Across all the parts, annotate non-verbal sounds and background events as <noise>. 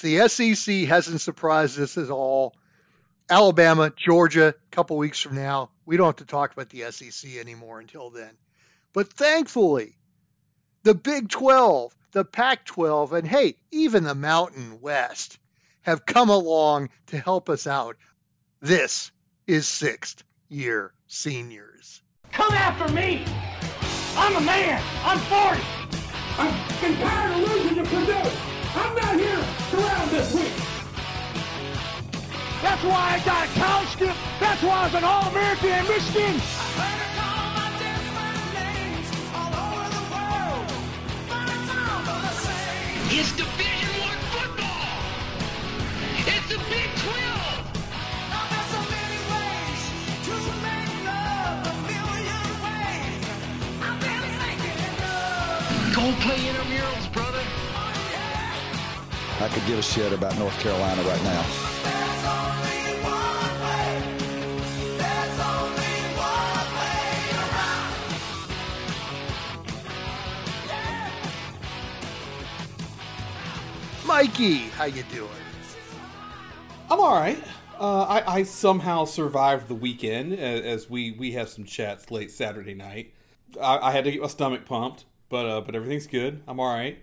The SEC hasn't surprised us at all. Alabama, Georgia, a couple weeks from now. We don't have to talk about the SEC anymore until then. But thankfully, the Big 12, the Pac 12, and hey, even the Mountain West have come along to help us out. This is sixth year seniors. Come after me! I'm a man! I'm 40! I'm been tired of losing to Purdue! I'm not here round this week! That's why I got a college skip! That's why I was an All-American in Michigan! It's Division One football. It's the Big 12. Go play intramurals, brother. I could give a shit about North Carolina right now. Mikey, how you doing? I'm all right. Uh, I, I somehow survived the weekend as, as we, we had some chats late Saturday night. I, I had to get my stomach pumped, but uh, but everything's good. I'm all right,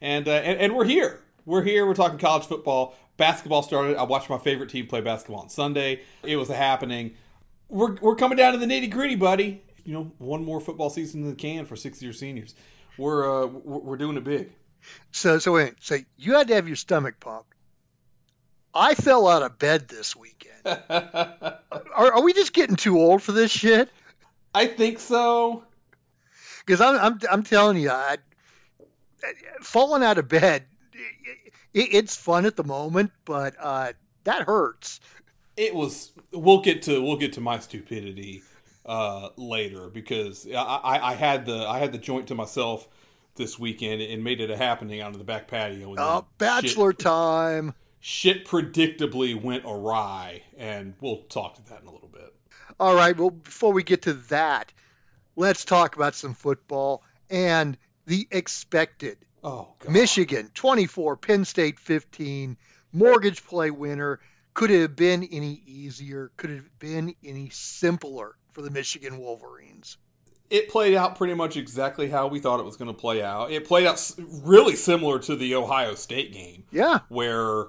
and, uh, and and we're here. We're here. We're talking college football. Basketball started. I watched my favorite team play basketball on Sunday. It was a happening. We're we're coming down to the nitty gritty, buddy. You know, one more football season in the can for six year seniors. We're uh, we're, we're doing it big. So, so wait, so you had to have your stomach pumped. I fell out of bed this weekend. <laughs> are, are we just getting too old for this shit? I think so. Because I'm, I'm, I'm telling you, I, falling out of bed, it, it's fun at the moment, but uh, that hurts. It was. We'll get to we'll get to my stupidity uh, later because I, I, I had the I had the joint to myself this weekend and made it a happening out of the back patio. And Oh, bachelor shit, time. Shit predictably went awry, and we'll talk to that in a little bit. All right. Well, before we get to that, let's talk about some football and the expected. Oh, God. Michigan 24, Penn State 15, mortgage play winner. Could it have been any easier? Could it have been any simpler for the Michigan Wolverines? It played out pretty much exactly how we thought it was going to play out. It played out really similar to the Ohio State game. Yeah. where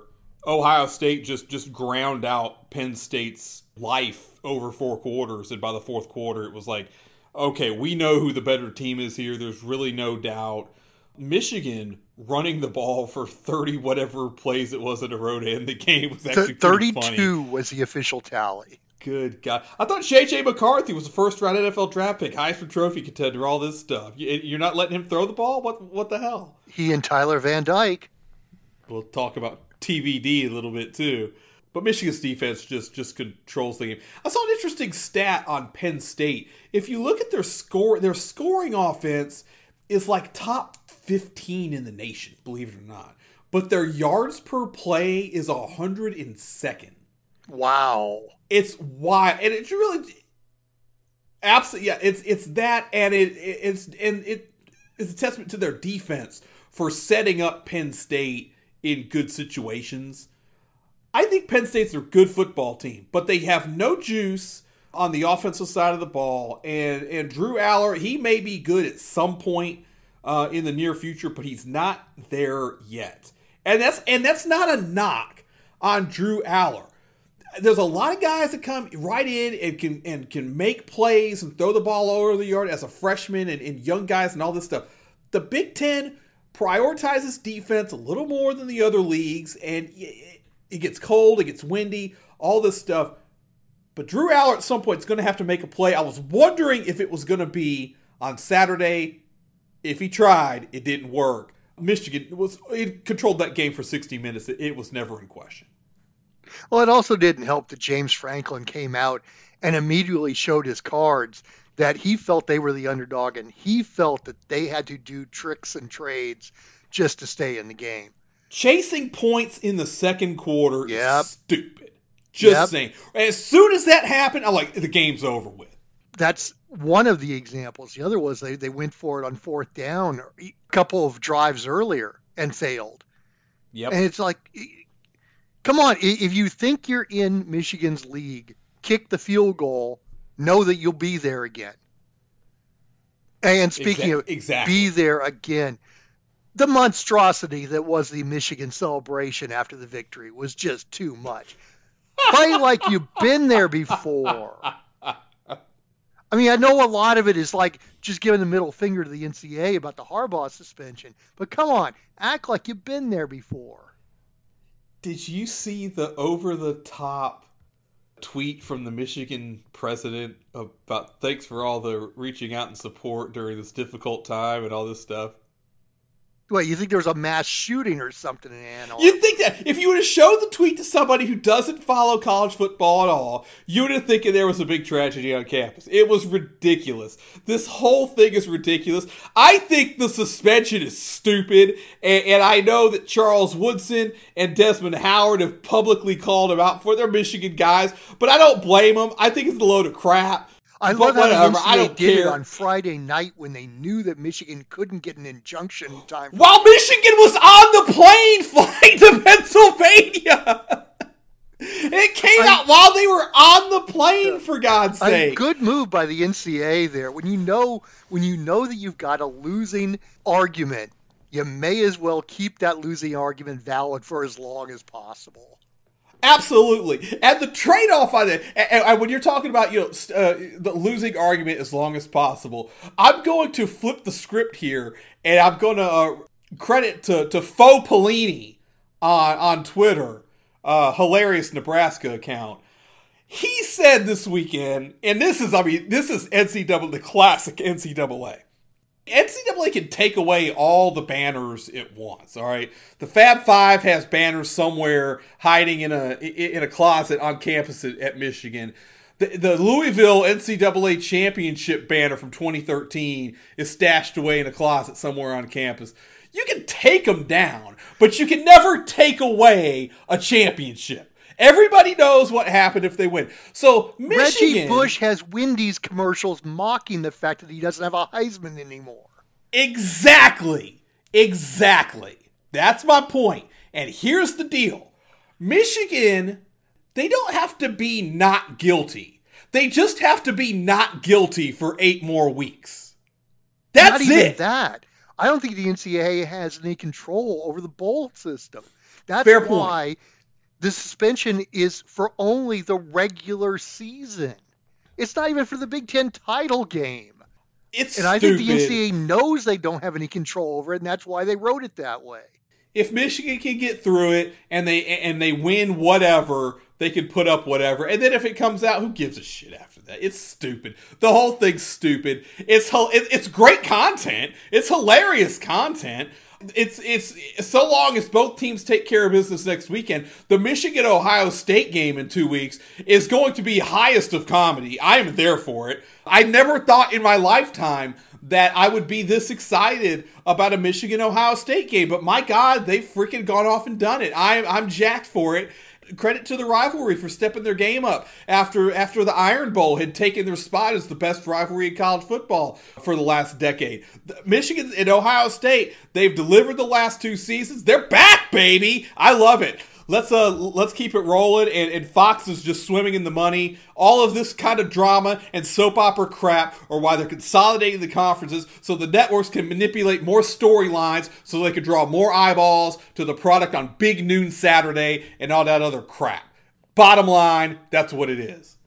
Ohio State just just ground out Penn State's life over four quarters, and by the fourth quarter, it was like, okay, we know who the better team is here. There's really no doubt. Michigan running the ball for thirty whatever plays it was in a row to end the game was actually Th- pretty 32 funny. was the official tally. Good God, I thought JJ McCarthy was the first round NFL draft pick, Heisman Trophy contender, all this stuff. You- You're not letting him throw the ball? What what the hell? He and Tyler Van Dyke. we'll talk about TVD a little bit too. But Michigan's defense just just controls the game. I saw an interesting stat on Penn State. If you look at their score, their scoring offense is like top 15 in the nation, believe it or not. But their yards per play is 102nd. Wow. It's wild, and it's really absolutely yeah. It's it's that, and it, it it's and it is a testament to their defense for setting up Penn State in good situations. I think Penn State's a good football team, but they have no juice on the offensive side of the ball. And and Drew Allar, he may be good at some point uh, in the near future, but he's not there yet. And that's and that's not a knock on Drew Allar. There's a lot of guys that come right in and can and can make plays and throw the ball over the yard as a freshman and, and young guys and all this stuff. The Big Ten prioritizes defense a little more than the other leagues, and it, it gets cold, it gets windy, all this stuff. But Drew Allar at some point is going to have to make a play. I was wondering if it was going to be on Saturday. If he tried, it didn't work. Michigan was it controlled that game for 60 minutes. It, it was never in question. Well, it also didn't help that James Franklin came out and immediately showed his cards that he felt they were the underdog and he felt that they had to do tricks and trades just to stay in the game. Chasing points in the second quarter Yep. is stupid. Just Yep. saying. As soon as that happened, I'm like, the game's over with. That's one of the examples. The other was they, they went for it on fourth down a couple of drives earlier and failed. Yep. And it's like, come on, if you think you're in Michigan's league, kick the field goal, know that you'll be there again. And speaking Exa- of exactly. be there again, the monstrosity that was the Michigan celebration after the victory was just too much. Play like you've been there before. I mean, I know a lot of it is like just giving the middle finger to the NCAA about the Harbaugh suspension, but come on, act like you've been there before. Did you see the over the top tweet from the Michigan president about thanks for all the reaching out and support during this difficult time and all this stuff? What, you think there was a mass shooting or something in Arbor? You'd think that if you would have showed the tweet to somebody who doesn't follow college football at all, you would have thinking there was a big tragedy on campus. It was ridiculous. This whole thing is ridiculous. I think the suspension is stupid, and, and I know that Charles Woodson and Desmond Howard have publicly called him out for their Michigan guys, but I don't blame them. I think it's a load of crap. I But love how whatever, NCAA I don't did it on Friday night when they knew that Michigan couldn't get an injunction in time. While Michigan was on the plane <laughs> flying to Pennsylvania. It came I- out while they were on the plane, for God's a sake. good move by the NCAA there. When you know when you know that you've got a losing argument, you may as well keep that losing argument valid for as long as possible. Absolutely. And the trade off on it, and, when you're talking about, you know, uh, the losing argument as long as possible, I'm going to flip the script here and I'm going to uh, credit to, to Faux Pelini on, on Twitter, uh, hilarious Nebraska account. He said this weekend, and this is, I mean, this is NCAA, the classic NCAA. NCAA can take away all the banners it wants. All right, the Fab Five has banners somewhere hiding in a in a closet on campus at, at Michigan. The, the Louisville NCAA championship banner from 2013 is stashed away in a closet somewhere on campus. You can take them down, but you can never take away a championship. Everybody knows what happened if they win. So Michigan, Reggie Bush has Wendy's commercials mocking the fact that he doesn't have a Heisman anymore. Exactly. Exactly. That's my point. And here's the deal Michigan, they don't have to be not guilty. They just have to be not guilty for eight more weeks. That's Not it. that. I don't think the NCAA has any control over the bowl system. That's Fair point. The suspension is for only the regular season. It's not even for the Big Ten title game. It's And I stupid. think the NCAA knows they don't have any control over it, and that's why they wrote it that way. if Michigan can get through it and they and they win whatever, they can put up whatever. And then if it comes out, who gives a shit after that? It's stupid. The whole thing's stupid. It's it's great content. It's hilarious content. It's it's so long as both teams take care of business next weekend. The Michigan Ohio State game in 2 weeks is going to be highest of comedy. I am there for it. I never thought in my lifetime that I would be this excited about a Michigan Ohio State game, but my God, they've freaking gone off and done it. I'm I'm jacked for it. Credit to the rivalry for stepping their game up after after the Iron Bowl had taken their spot as the best rivalry in college football for the last decade. Michigan and Ohio State, they've delivered the last two seasons. They're back, baby. I love it let's uh let's keep it rolling and, and fox is just swimming in the money. All of this kind of drama and soap opera crap or why they're consolidating the conferences so the networks can manipulate more storylines so they can draw more eyeballs to the product on big noon saturday and all that other crap. Bottom line that's what it is.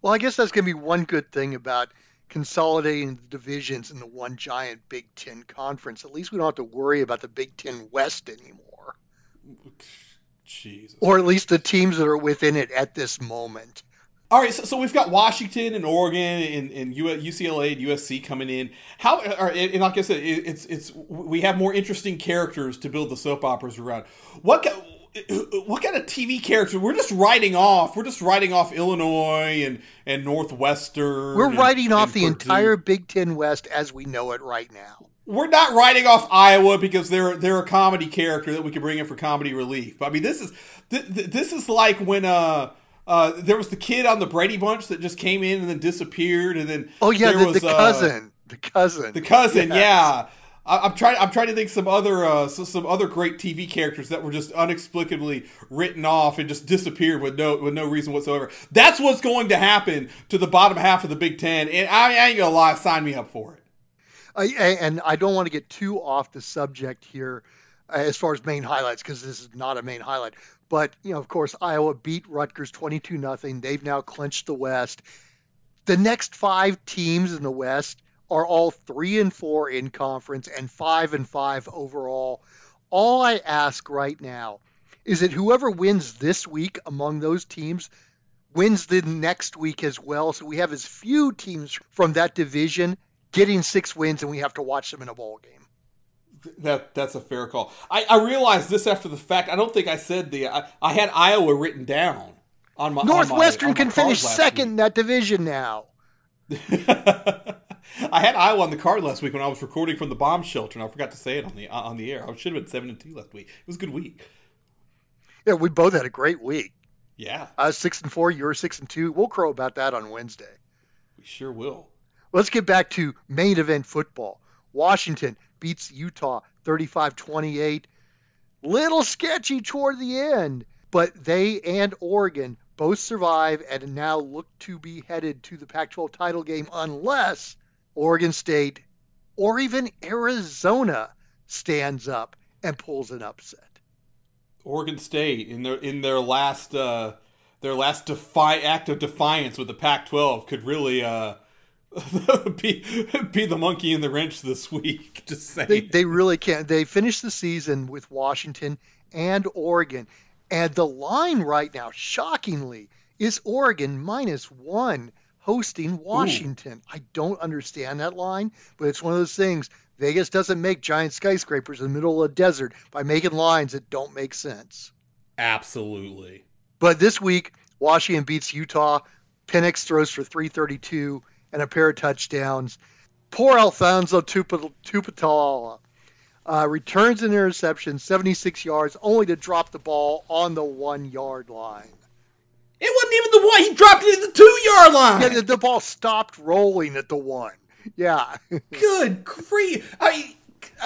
Well, I guess that's going to be one good thing about consolidating the divisions in the one giant Big Ten conference. At least we don't have to worry about the Big Ten West anymore, jesus or at least the teams that are within it at this moment. All right, so, so we've got Washington and Oregon and, and UCLA and USC coming in. How or, and like I said, it, it's it's we have more interesting characters to build the soap operas around. What what kind of TV character? We're just writing off. We're just writing off Illinois and and Northwestern. We're and- writing off and the Purdue. entire Big Ten West as we know it right now. We're not writing off Iowa because they're they're a comedy character that we can bring in for comedy relief. But I mean, this is th- th- this is like when uh. Uh, there was the kid on the Brady Bunch that just came in and then disappeared, and then Oh yeah, there the, was, the uh, cousin, the cousin, the cousin, yeah. I, I'm trying. I'm trying to think some other uh, so, some other great TV characters that were just inexplicably written off and just disappeared with no with no reason whatsoever. That's what's going to happen to the bottom half of the Big Ten, and I, I ain't gonna lie, sign me up for it. I, and I don't want to get too off the subject here uh, as far as main highlights because this is not a main highlight. But you know, of course, Iowa beat Rutgers 22 nothing. They've now clinched the West. The next five teams in the West are all three and four in conference and five and five overall. All I ask right now is that whoever wins this week among those teams wins the next week as well. So we have as few teams from that division getting six wins and we have to watch them in a bowl game. That that's a fair call. I, I realized this after the fact. I don't think I said the. I, I had Iowa written down on my. Northwestern on my, on can finish second in that division now. <laughs> I had Iowa on the card last week when I was recording from the bomb shelter, and I forgot to say it on the on the air. I should have been seven and two last week. It was a good week. Yeah, we both had a great week. Yeah, I was six and four. You were six and two. We'll crow about that on Wednesday. We sure will. Let's get back to main event football. Washington beats Utah 35-28. Little sketchy toward the end, but they and Oregon both survive and now look to be headed to the Pac-12 title game unless Oregon State or even Arizona stands up and pulls an upset. Oregon State in their in their last uh, their last defi- act of defiance with the Pac-12 could really uh, <laughs> be be the monkey in the wrench this week. <laughs> Just saying. They, they really can't. They finished the season with Washington and Oregon, and the line right now, shockingly, is Oregon minus one hosting Washington. Ooh. I don't understand that line, but it's one of those things. Vegas doesn't make giant skyscrapers in the middle of the desert by making lines that don't make sense. Absolutely. But this week, Washington beats Utah. Penix throws for 332 and a pair of touchdowns. Poor Alphonzo Tuputala uh, returns an interception, 76 yards, only to drop the ball on the one yard line. It wasn't even the one. He dropped it at the two yard line. Yeah, the, the ball stopped rolling at the one. Yeah. <laughs> Good grief. I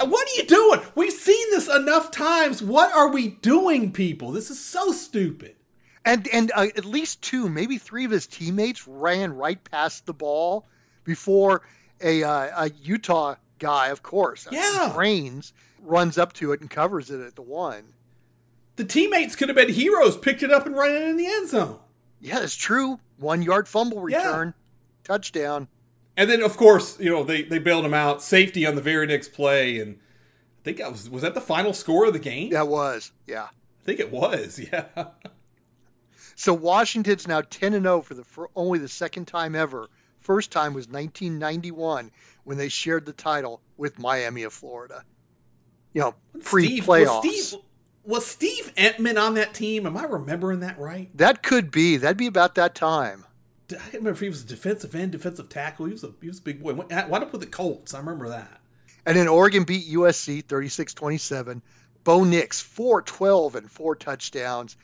what are you doing? We've seen this enough times. What are we doing, people? This is so stupid. And and uh, at least two, maybe three of his teammates ran right past the ball before a uh, a Utah guy, of course, yeah, Rains runs up to it and covers it at the one. The teammates could have been heroes, picked it up and ran it in the end zone. Yeah, it's true. One yard fumble return, yeah. touchdown. And then, of course, you know they they bailed him out. Safety on the very next play, and I think that was was that the final score of the game. That was, yeah. I think it was, <laughs> yeah. So Washington's now ten and zero oh for the for only the second time ever. First time was 1991 when they shared the title with Miami of Florida. You know, pre playoffs. Was Steve, was Steve Emtman on that team? Am I remembering that right? That could be. That'd be about that time. I can't remember if he was a defensive end, defensive tackle. He was a he was a big boy. Went up with the Colts. I remember that. And then Oregon beat USC 36-27. Bo Nix 4-12 and four touchdowns.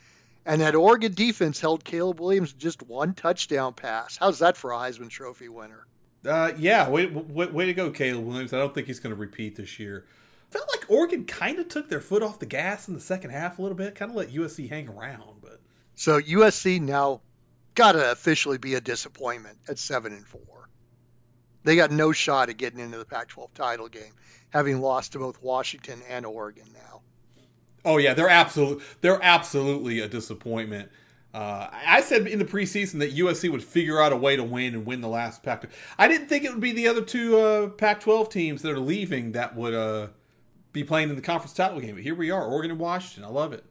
And that Oregon defense held Caleb Williams just one touchdown pass. How's that for a Heisman Trophy winner? Uh, yeah, way, way, way to go, Caleb Williams. I don't think he's going to repeat this year. Felt like Oregon kind of took their foot off the gas in the second half a little bit, kind of let USC hang around. But so USC now got to officially be a disappointment at seven and four. They got no shot at getting into the Pac-12 title game, having lost to both Washington and Oregon now. Oh yeah, they're absolutely they're absolutely a disappointment. Uh, I said in the preseason that USC would figure out a way to win and win the last Pac. I didn't think it would be the other two uh, Pac-12 teams that are leaving that would uh, be playing in the conference title game. But here we are, Oregon and Washington. I love it.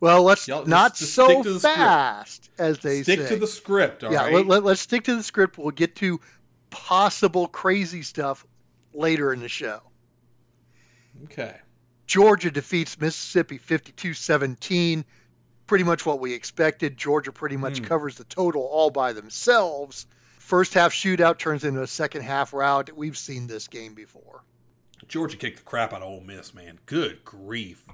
Well, let's Y'all, not just, so just fast, script. as they stick say. to the script. yeah, right? let, let, let's stick to the script. We'll get to possible crazy stuff later in the show. Okay. Georgia defeats Mississippi 52-17 pretty much what we expected. Georgia pretty much mm. covers the total all by themselves. First half shootout turns into a second half rout. We've seen this game before. Georgia kicked the crap out of Ole Miss, man. Good grief.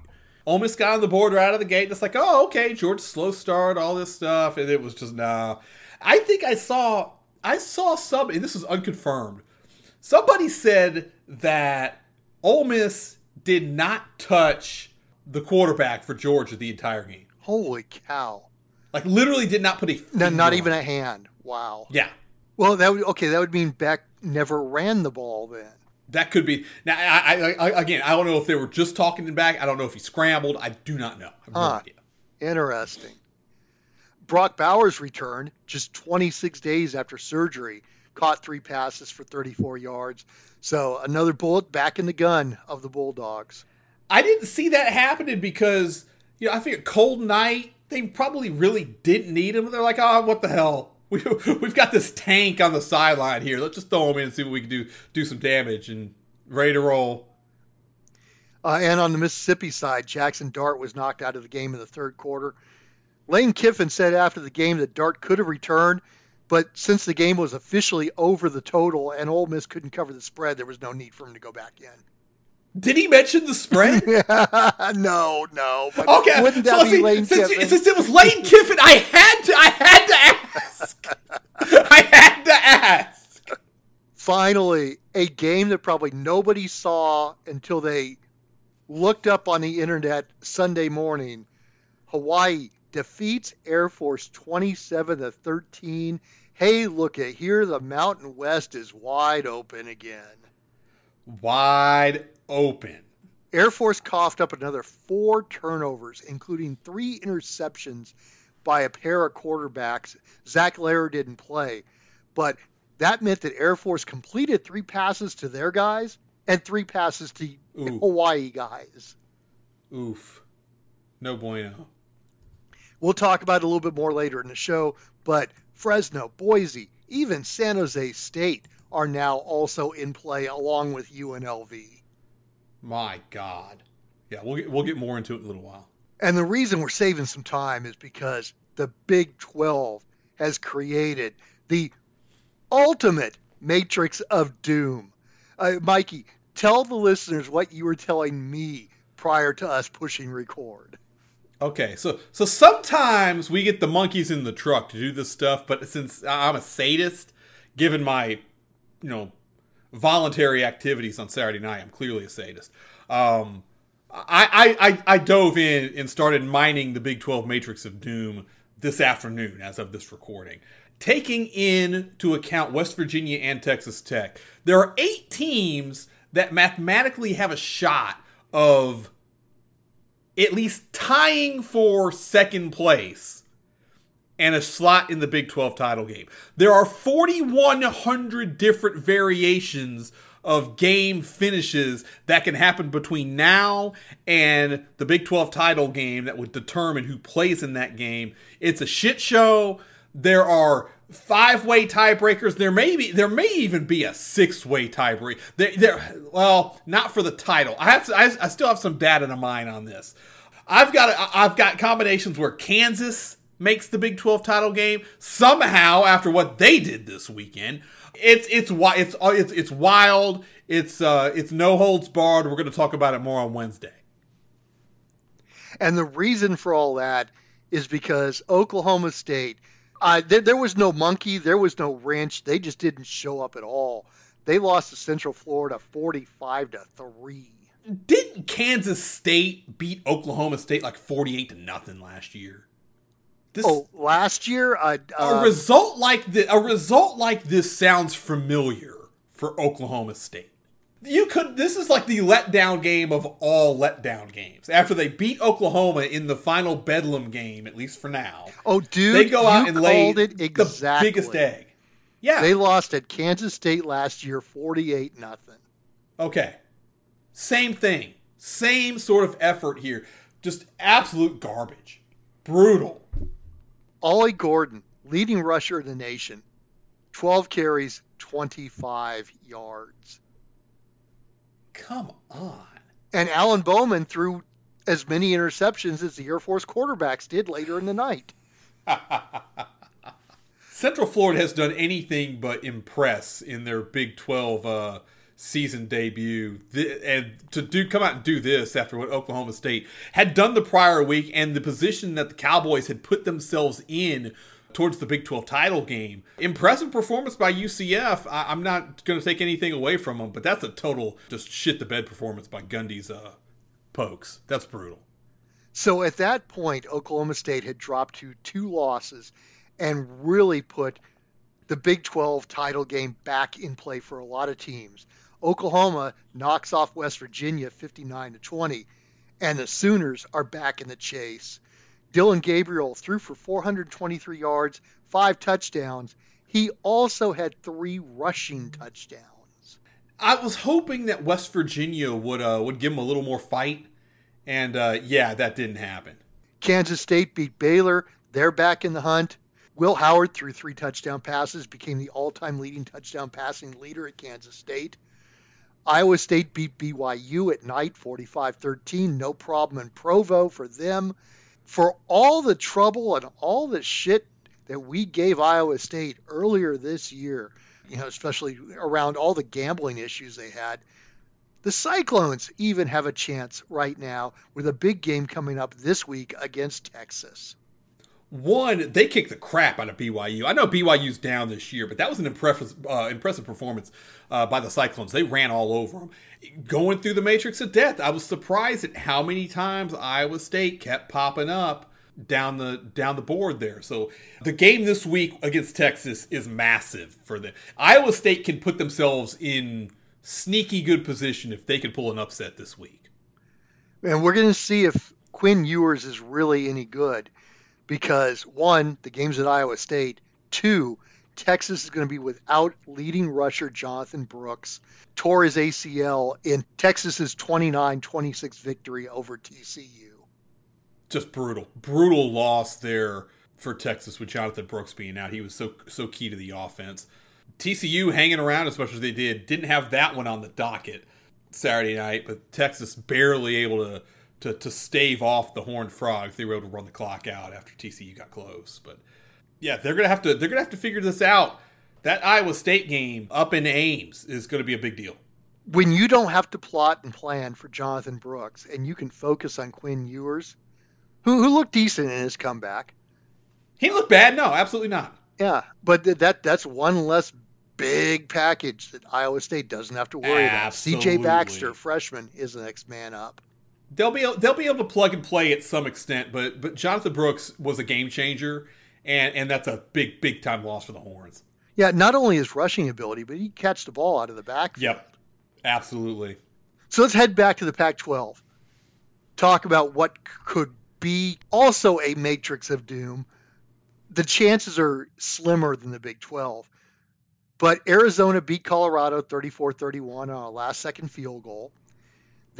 Ole Miss got on the board right out of the gate. and It's like, oh, okay, Georgia slow start, all this stuff, and it was just nah. I think I saw I saw some. this is unconfirmed. Somebody said that Ole Miss did not touch the quarterback for Georgia the entire game. Holy cow! Like literally did not put a No, not on even a hand. Wow. yeah. Well, that would okay. That would mean Beck never ran the ball then. That could be now. I, I, I again, I don't know if they were just talking him back. I don't know if he scrambled. I do not know. I have no Huh. Interesting. Brock Bowers returned just 26 days after surgery, caught three passes for 34 yards. So another bullet back in the gun of the Bulldogs. I didn't see that happening because you know I think a cold night. They probably really didn't need him. They're like, oh, what the hell? <laughs> We, we've got this tank on the sideline here. Let's just throw him in and see what we can do. Do some damage and ready to roll. Uh, and on the Mississippi side, Jackson Dart was knocked out of the game in the third quarter. Lane Kiffin said after the game that Dart could have returned, but since the game was officially over the total and Ole Miss couldn't cover the spread, there was no need for him to go back in. Did he mention the spread? <laughs> no, no. But Okay, wouldn't so that be see, Lane since, Kiffin? since it was Lane Kiffin, I had to, I had to ask. <laughs> I had to ask. Finally, a game that probably nobody saw until they looked up on the internet Sunday morning. Hawaii defeats Air Force 27 to 13. Hey, look at here, the Mountain West is wide open again. Wide open. Air Force coughed up another four turnovers, including three interceptions by a pair of quarterbacks. Zac Larrier didn't play, but that meant that Air Force completed three passes to their guys and three passes to Ooh. Hawaii guys. Oof. No bueno. We'll talk about it a little bit more later in the show, but Fresno, Boise, even San Jose State are now also in play along with UNLV. My God. Yeah, we'll get, we'll get more into it in a little while. And the reason we're saving some time is because the Big 12 has created the ultimate matrix of doom. Uh, Mikey, tell the listeners what you were telling me prior to us pushing record. Okay, so so sometimes we get the monkeys in the truck to do this stuff, but since I'm a sadist, given my, you know, voluntary activities on Saturday night, I'm clearly a sadist. Um, I, I, I, I dove in and started mining the Big 12 Matrix of Doom this afternoon as of this recording. Taking into account West Virginia and Texas Tech, there are eight teams that mathematically have a shot of at least tying for second place and a slot in the Big 12 title game. There are 4,100 different variations of game finishes that can happen between now and the Big 12 title game that would determine who plays in that game. It's a shit show. There are five-way tiebreakers. There may be, there may even be a six-way tiebreaker. There, there, well, not for the title. I have, I, I still have some data to mine on this. I've got, I've got combinations where Kansas makes the Big 12 title game somehow after what they did this weekend. It's it's it's it's it's wild. It's uh it's no holds barred. We're going to talk about it more on Wednesday. And the reason for all that is because Oklahoma State, uh, there, there was no monkey, there was no wrench. They just didn't show up at all. They lost to Central Florida 45 to 3. Didn't Kansas State beat Oklahoma State like 48 to nothing last year? This Oh, last year, uh, a uh, result like the a result like this sounds familiar for Oklahoma State. You could this is like the letdown game of all letdown games. After they beat Oklahoma in the final Bedlam game, at least for now, oh, dude, they go out and lay it exactly. the biggest egg. Yeah. They lost at Kansas State last year, 48 nothing. Okay. Same thing. Same sort of effort here. Just absolute garbage. Brutal. Ollie Gordon, leading rusher in the nation, 12 carries, 25 yards. Come on. And Alan Bowman threw as many interceptions as the Air Force quarterbacks did later in the night. <laughs> Central Florida has done anything but impress in their Big 12 uh, season debut. Th- and to do come out and do this after what Oklahoma State had done the prior week and the position that the Cowboys had put themselves in towards the Big 12 title game. Impressive performance by UCF. I, am not going to take anything away from them, but that's a total just shit the bed performance by Gundy's uh, pokes. That's brutal. So at that point, Oklahoma State had dropped to two losses and really put the Big 12 title game back in play for a lot of teams. Oklahoma knocks off West Virginia 59 to 20, and the Sooners are back in the chase. Dillon Gabriel threw for 423 yards, five touchdowns. He also had three rushing touchdowns. I was hoping that West Virginia would uh, would give him a little more fight, and uh, yeah, that didn't happen. Kansas State beat Baylor. They're back in the hunt. Will Howard threw three touchdown passes, became the all-time leading touchdown passing leader at Kansas State. Iowa State beat BYU at night 45-13. No problem in Provo for them. For all the trouble and all the shit that we gave Iowa State earlier this year, you know, especially around all the gambling issues they had, the Cyclones even have a chance right now with a big game coming up this week against Texas. One, they kicked the crap out of BYU. I know BYU's down this year, but that was an impressive, uh, impressive performance uh, by the Cyclones. They ran all over them, going through the matrix of death. I was surprised at how many times Iowa State kept popping up down the down the board there. So the game this week against Texas is massive for them. Iowa State can put themselves in sneaky good position if they can pull an upset this week. And we're going to see if Quinn Ewers is really any good because one, the game's at Iowa State. Two, Texas is going to be without leading rusher Jonathan Brooks, tore his ACL in Texas's 29-26 victory over TCU. Just brutal, brutal loss there for Texas with Jonathan Brooks being out. He was so so key to the offense. TCU hanging around as much as they did, didn't have that one on the docket Saturday night, but Texas barely able to to, to stave off the Horned Frogs. They were able to run the clock out after TCU got close. But yeah, they're gonna have to they're gonna have to figure this out. That Iowa State game up in Ames is going to be a big deal. When you don't have to plot and plan for Jonathan Brooks, and you can focus on Quinn Ewers, who who looked decent in his comeback. He looked bad. No, absolutely not. Yeah, but that that's one less big package that Iowa State doesn't have to worry absolutely. about. CJ Baxter, freshman, is the next man up they'll be they'll be able to plug and play at some extent, but but Jonathan Brooks was a game changer, and and that's a big big time loss for the Horns. Yeah, not only his rushing ability, but he catch the ball out of the backfield. Yep, absolutely. So let's head back to the Pac-12. Talk about what could be also a matrix of doom. The chances are slimmer than the Big 12. But Arizona beat Colorado 34-31 on a last second field goal.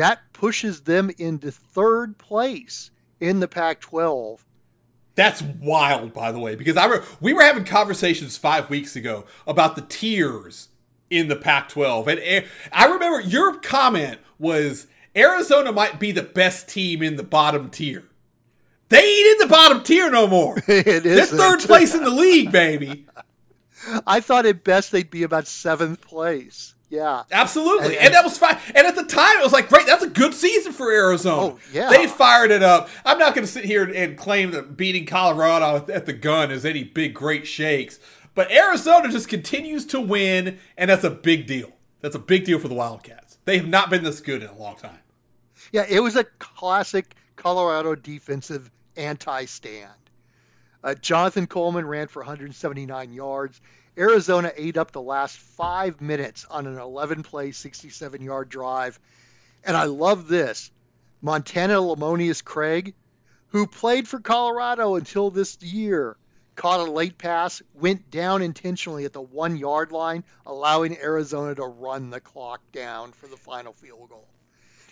That pushes them into third place in the Pac 12. That's wild, by the way, because I re- we were having conversations five weeks ago about the tiers in the Pac 12. And eh, I remember your comment was Arizona might be the best team in the bottom tier. They ain't in the bottom tier no more. <laughs> it. They're third place in the league, baby. <laughs> I thought at best they'd be about seventh place. Yeah, absolutely, and, and, and, that was fine. And at the time, it was like, great, that's a good season for Arizona. Oh yeah, they fired it up. I'm not going to sit here and claim that beating Colorado at the gun is any big great shakes, but Arizona just continues to win, and that's a big deal. That's a big deal for the Wildcats. They have not been this good in a long time. Yeah, it was a classic Colorado defensive anti-stand. Uh, Jonathan Coleman ran for 179 yards. Arizona ate up the last five minutes on an 11 play, 67 yard drive. And I love this. Montana Lemonious Craig, who played for Colorado until this year, caught a late pass, went down intentionally at the one yard line, allowing Arizona to run the clock down for the final field goal.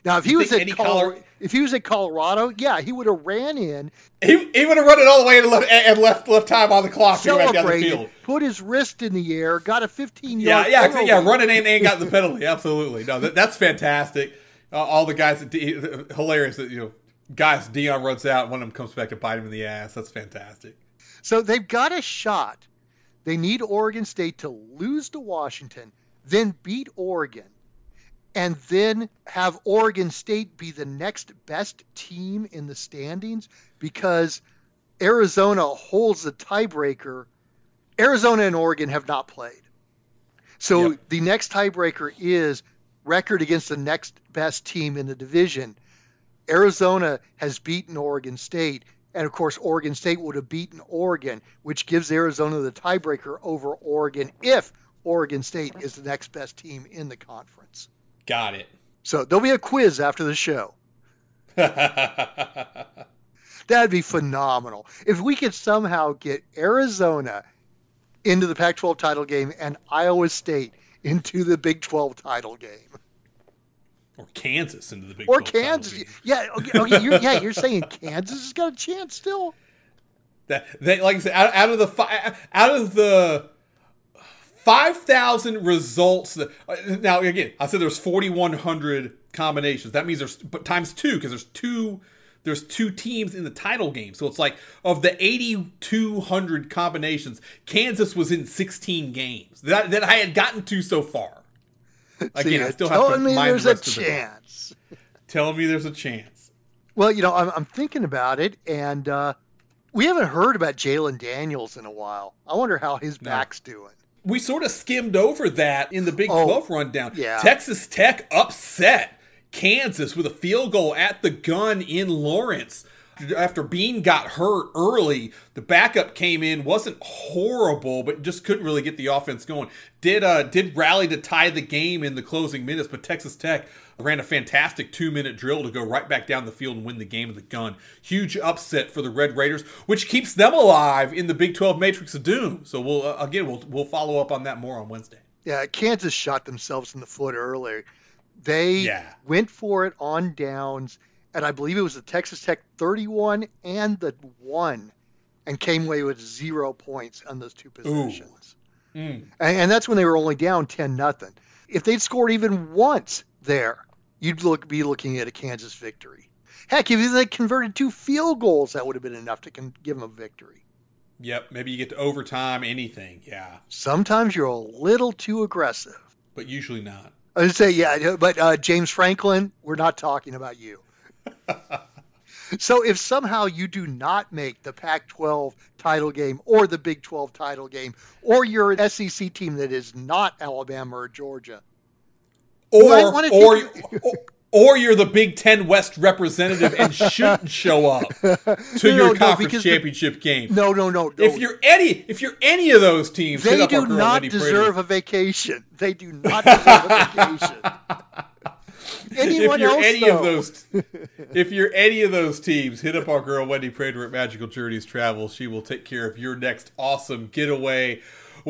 Now, if he was at Colorado, if he was at Colorado, yeah, he would have ran in. He, he would have run it all the way and left, and left left time on the clock to down the field. Put his wrist in the air, got a 15 yard. Yeah, yeah, yeah. Running in and got the penalty. Absolutely, no, that, that's fantastic. Uh, all the guys, that, hilarious that you know, guys. Deion runs out, one of them comes back to bite him in the ass. That's fantastic. So they've got a shot. They need Oregon State to lose to Washington, then beat Oregon and then have Oregon State be the next best team in the standings because Arizona holds the tiebreaker, Arizona and Oregon have not played. So Yep. the next tiebreaker is record against the next best team in the division. Arizona has beaten Oregon State, and of course, Oregon State would have beaten Oregon, which gives Arizona the tiebreaker over Oregon if Oregon State is the next best team in the conference. Got it. So there'll be a quiz after the show. <laughs> That'd be phenomenal. If we could somehow get Arizona into the Pac 12 title game and Iowa State into the Big 12 title game. or Kansas into the Big Or 12 title Kansas. game. Yeah, okay, okay you're, yeah, you're saying Kansas has got a chance still? That they like I said, out, out of the out of the five thousand results. That, uh, now again, I said there's forty one hundred combinations. That means there's but times two because there's two there's two teams in the title game. So it's like of the eighty two hundred combinations, Kansas was in sixteen games that that I had gotten to so far. <laughs> Again, I still have to me mind there's the a rest of game. chance. Telling me there's a chance. Well, you know, I'm, I'm thinking about it, and uh, we haven't heard about Jalon Daniels in a while. I wonder how his No. back's doing. We sort of skimmed over that in the Big Oh, 12 rundown. yeah. Texas Tech upset Kansas with a field goal at the gun in Lawrence. After Bean got hurt early, the backup came in, wasn't horrible, but just couldn't really get the offense going. Did uh did rally to tie the game in the closing minutes, but Texas Tech ran a fantastic two minute drill to go right back down the field and win the game of the gun. Huge upset for the Red Raiders, which keeps them alive in the Big 12 Matrix of Doom. So we'll uh, again we'll we'll follow up on that more on Wednesday. Yeah, Kansas shot themselves in the foot earlier. They Yeah. went for it on downs, and I believe it was the Texas Tech 31 and the one, and came away with zero points on those two possessions. Mm. And, and that's when they were only down 10 nothing. If they'd scored even once there, you'd look be looking at a Kansas victory. Heck, if they converted two field goals, that would have been enough to con- give them a victory. Yep, maybe you get to overtime, anything, yeah, Sometimes you're a little too aggressive. but usually not. I would say, yeah, but uh, James Franklin, we're not talking about you. <laughs> so if somehow you do not make the Pac-12 title game or the Big 12 title game, or you're an SEC team that is not Alabama or Georgia, Or or, <laughs> or or you're the Big Ten West representative and shouldn't show up <laughs> to No, your no, conference the- championship game. no, no, no, no. If you're any if you're any of those teams, they do not deserve a vacation. They do <laughs> not deserve a vacation. Anyone if you're else, any though? of those if you're any of those teams hit up our girl wendy prater at magical journeys travel she will take care of your next awesome getaway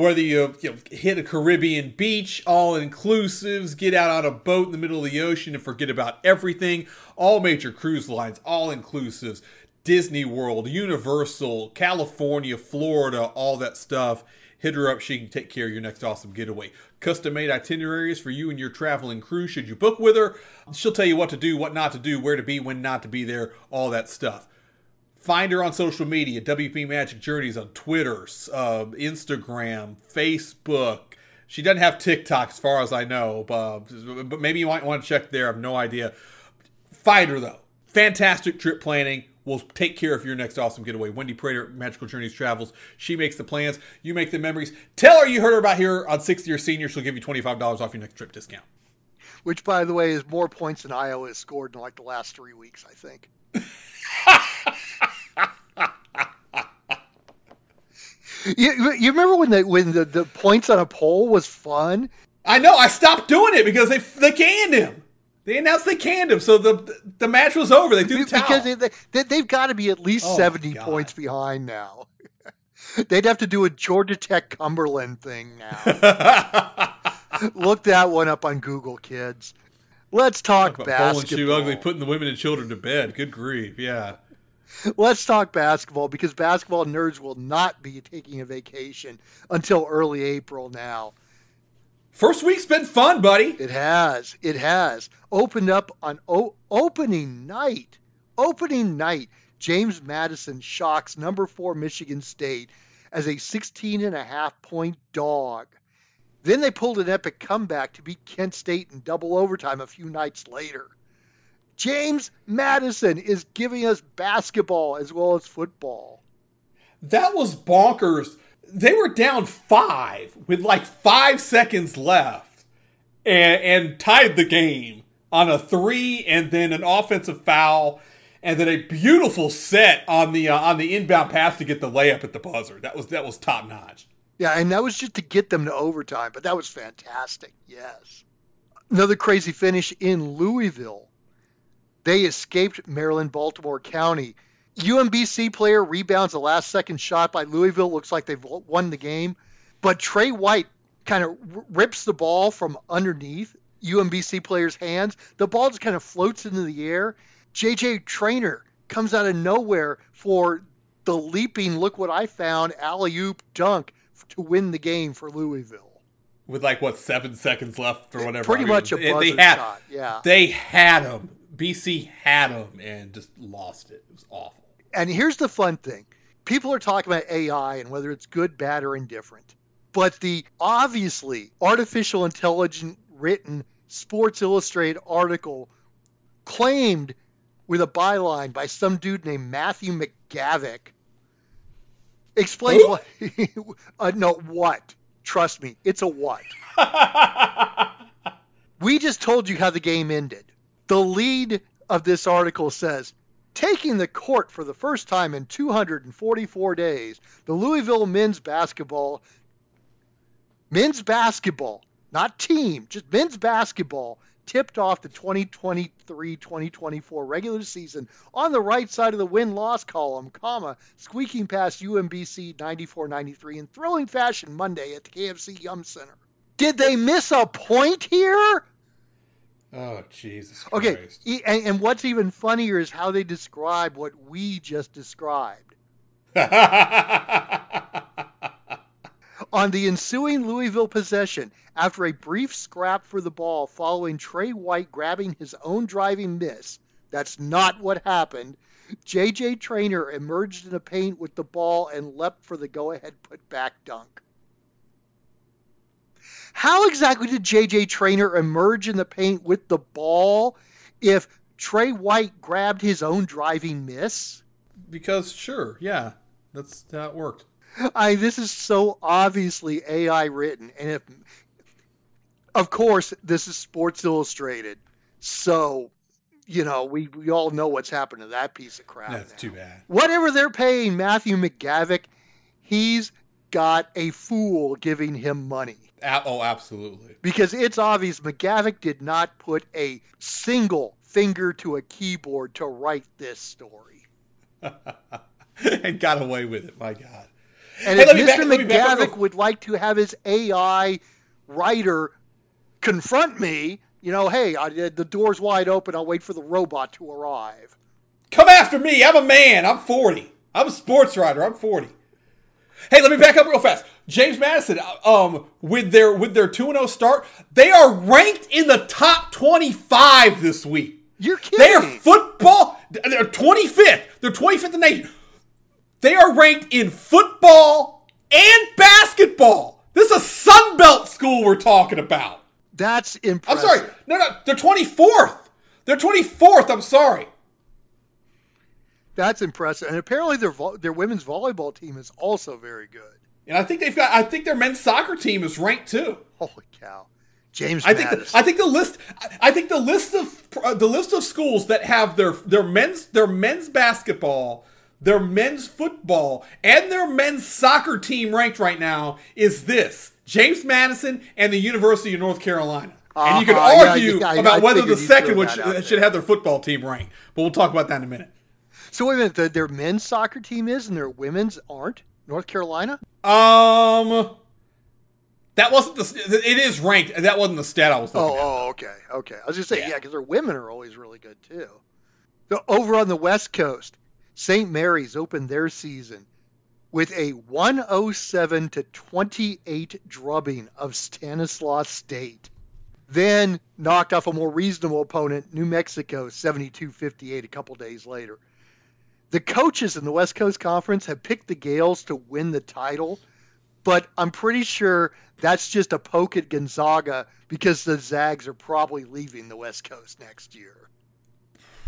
whether you, you know, hit a caribbean beach all inclusives get out on a boat in the middle of the ocean and forget about everything all major cruise lines all inclusives disney world universal california florida all that stuff hit her up. She can take care of your next awesome getaway. Custom made itineraries for you and your traveling crew. Should you book with her, she'll tell you what to do, what not to do, where to be, when not to be there, all that stuff. Find her on social media, WP Magic Journeys on Twitter, uh, Instagram, Facebook. She doesn't have TikTok as far as I know, but, but maybe you might want to check there. I have no idea. Find her though. Fantastic trip planning. We'll take care of your next awesome getaway. Wendy Prater, Magical Journeys Travels. She makes the plans. You make the memories. Tell her you heard her about here on 60 Year Senior. She'll give you $25 off your next trip discount. Which, by the way, is more points than Iowa has scored in like the last three weeks, I think. <laughs> you, you remember when the when the, the points on a poll was fun? I know. I stopped doing it because they they canned him. They announced they canned him, so the the match was over. They threw the towel. because they, they, they've got to be at least Oh, 70 points behind now. <laughs> They'd have to do a Georgia Tech Cumberland thing now. <laughs> Look that one up on Google, kids. Let's talk Talk about bowling basketball. shoe ugly, putting the women and children to bed. Good grief, yeah. <laughs> Let's talk basketball because basketball nerds will not be taking a vacation until early April now. First week's been fun, buddy. It has. It has. Opened up on o- opening night. Opening night. James Madison shocks number four Michigan State as a 16 and a half point dog. Then they pulled an epic comeback to beat Kent State in double overtime a few nights later. James Madison is giving us basketball as well as football. That was bonkers. They were down five with like five seconds left and, and tied the game on a three and then an offensive foul and then a beautiful set on the uh, on the inbound pass to get the layup at the buzzer. That was that was top notch. Yeah, and that was just to get them to overtime, but that was fantastic. Yes. Another crazy finish in Louisville. They escaped Maryland Baltimore County. UMBC player rebounds the last second shot by Louisville. Looks like they've won the game. But Tre White kind of rips the ball from underneath UMBC player's hands. The ball just kind of floats into the air. JJ Traynor comes out of nowhere for the leaping, look what I found, alley oop dunk to win the game for Louisville. With like what seven seconds left or whatever. Pretty I mean, much a buzzer they had, shot. Yeah. They had him. BC had him and just lost it. It was awful. And here's the fun thing people are talking about AI and whether it's good, bad, or indifferent. But the obviously artificial intelligent written Sports Illustrated article claimed with a byline by some dude named Matthew McGavick explains what. <laughs> uh, no, what? Trust me, it's a what. <laughs> We just told you how the game ended. The lead of this article says Taking the court for the first time in 244 days, the Louisville men's basketball, men's basketball, not team, just men's basketball, tipped off the 2023-2024 regular season on the right side of the win-loss column, comma, squeaking past UMBC 94-93 in thrilling fashion Monday at the KFC Yum Center. Did they miss a point here? Oh Jesus Okay, Christ. and, and what's even funnier is how they describe what we just described. <laughs> On the ensuing Louisville possession, after a brief scrap for the ball following Tre White grabbing his own driving miss, that's not what happened. JJ Traynor emerged in the paint with the ball and leapt for the go ahead putback dunk. How exactly did JJ Traynor emerge in the paint with the ball if Tre White grabbed his own driving miss? because sure, yeah, that's how it worked. I this is so obviously AI written, and if of course this is Sports Illustrated, so you know we we all know what's happened to that piece of crap. That's now. too bad. Whatever they're paying Matthew McGavick, he's got a fool giving him money oh, absolutely. because it's obvious McGavick did not put a single finger to a keyboard to write this story. <laughs> and got away with it. My God. And Hey, if let me back- Mr. back McGavick would like to have his AI writer confront me, you know, hey, I, the door's wide open. I'll wait for the robot to arrive. Come after me. I'm a man. I'm 40. I'm a sports writer. I'm 40. Hey, let me back up real fast. James Madison, um, with their with their 2-0 start, they are ranked in the top 25 this week. You're kidding. They are football. They're 25th. They're 25th in the nation. They are ranked in football and basketball. This is a Sun Belt school we're talking about. That's impressive. I'm sorry. No, no, they're 24th. They're 24th. I'm sorry. That's impressive. And apparently their their women's volleyball team is also very good. And I think they've got. I think their men's soccer team is ranked too. Holy cow. James I think. The, I think the list. I think the list of uh, the list of schools that have their their men's their men's basketball, their men's football, and their men's soccer team ranked right now is this: James Madison and the University of North Carolina. And you can Uh-huh, yeah, argue yeah, about I whether the second throw would that sh- out should have their football team ranked, but we'll talk about that in a minute. So wait a minute, the, their men's soccer team is and their women's aren't? North Carolina? Um, that wasn't the. It is ranked. and That wasn't the stat I was looking Oh, at. oh, okay, okay. I was just saying, Yeah. yeah, because their women are always really good too. So over on the West Coast, St. Mary's opened their season with a 107 to 28 drubbing of Stanislaus State. Then knocked off a more reasonable opponent, New Mexico, 72-58 a couple days later. The coaches in the West Coast Conference have picked the Gales to win the title, but I'm pretty sure that's just a poke at Gonzaga because the Zags are probably leaving the West Coast next year.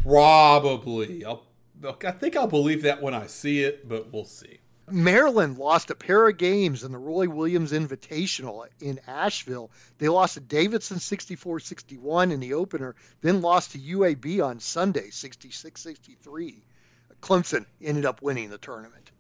Probably. I'll, I think I'll believe that when I see it, but we'll see. Maryland lost a pair of games in the Roy Williams Invitational in Asheville. They lost to Davidson 64 61 in the opener, then lost to UAB on Sunday 66 63. Clemson ended up winning the tournament.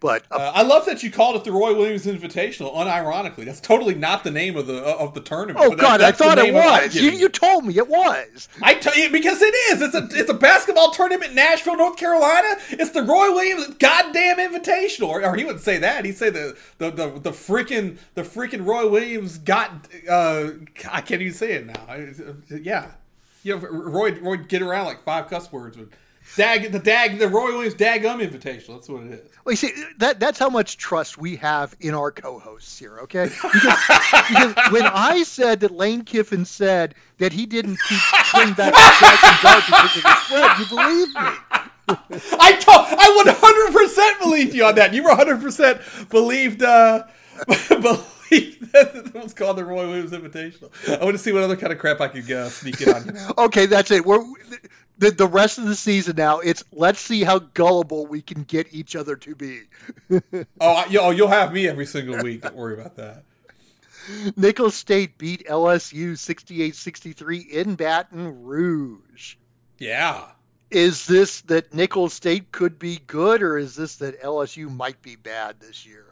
But uh, I love that you called it the Roy Williams Invitational. Unironically, that's totally not the name of the uh, of the tournament. Oh God, I thought it was. You, you, told me it was. I tell you because it is. It's a it's a basketball tournament in Asheville, North Carolina. It's the Roy Williams goddamn Invitational, or, or he wouldn't say that. He'd say the the the, the freaking the freaking Roy Williams got. Uh, I can't even say it now. Yeah, you know, Roy Roy get around like five cuss words with Dag the Dag the Roy Williams Dagum Invitational. That's what it is. Well, you see, that that's how much trust we have in our co-hosts here. Okay, because, because when I said that Lane Kiffin said that he didn't keep bring back Jackson Dart because of the spread, you believe me? <laughs> I told I 100% believed you on that. You were 100% believed uh, <laughs> believed that it was called the Roy Williams Invitational. I want to see what other kind of crap I could uh, sneak in on. okay, that's it. We're the, the rest of the season now, it's let's see how gullible we can get each other to be. <laughs> oh, you'll, you'll have me every single week. Don't worry about that. Nicholls State beat LSU 68-63 in Baton Rouge. Yeah. Is this that Nicholls State could be good, or is this that LSU might be bad this year?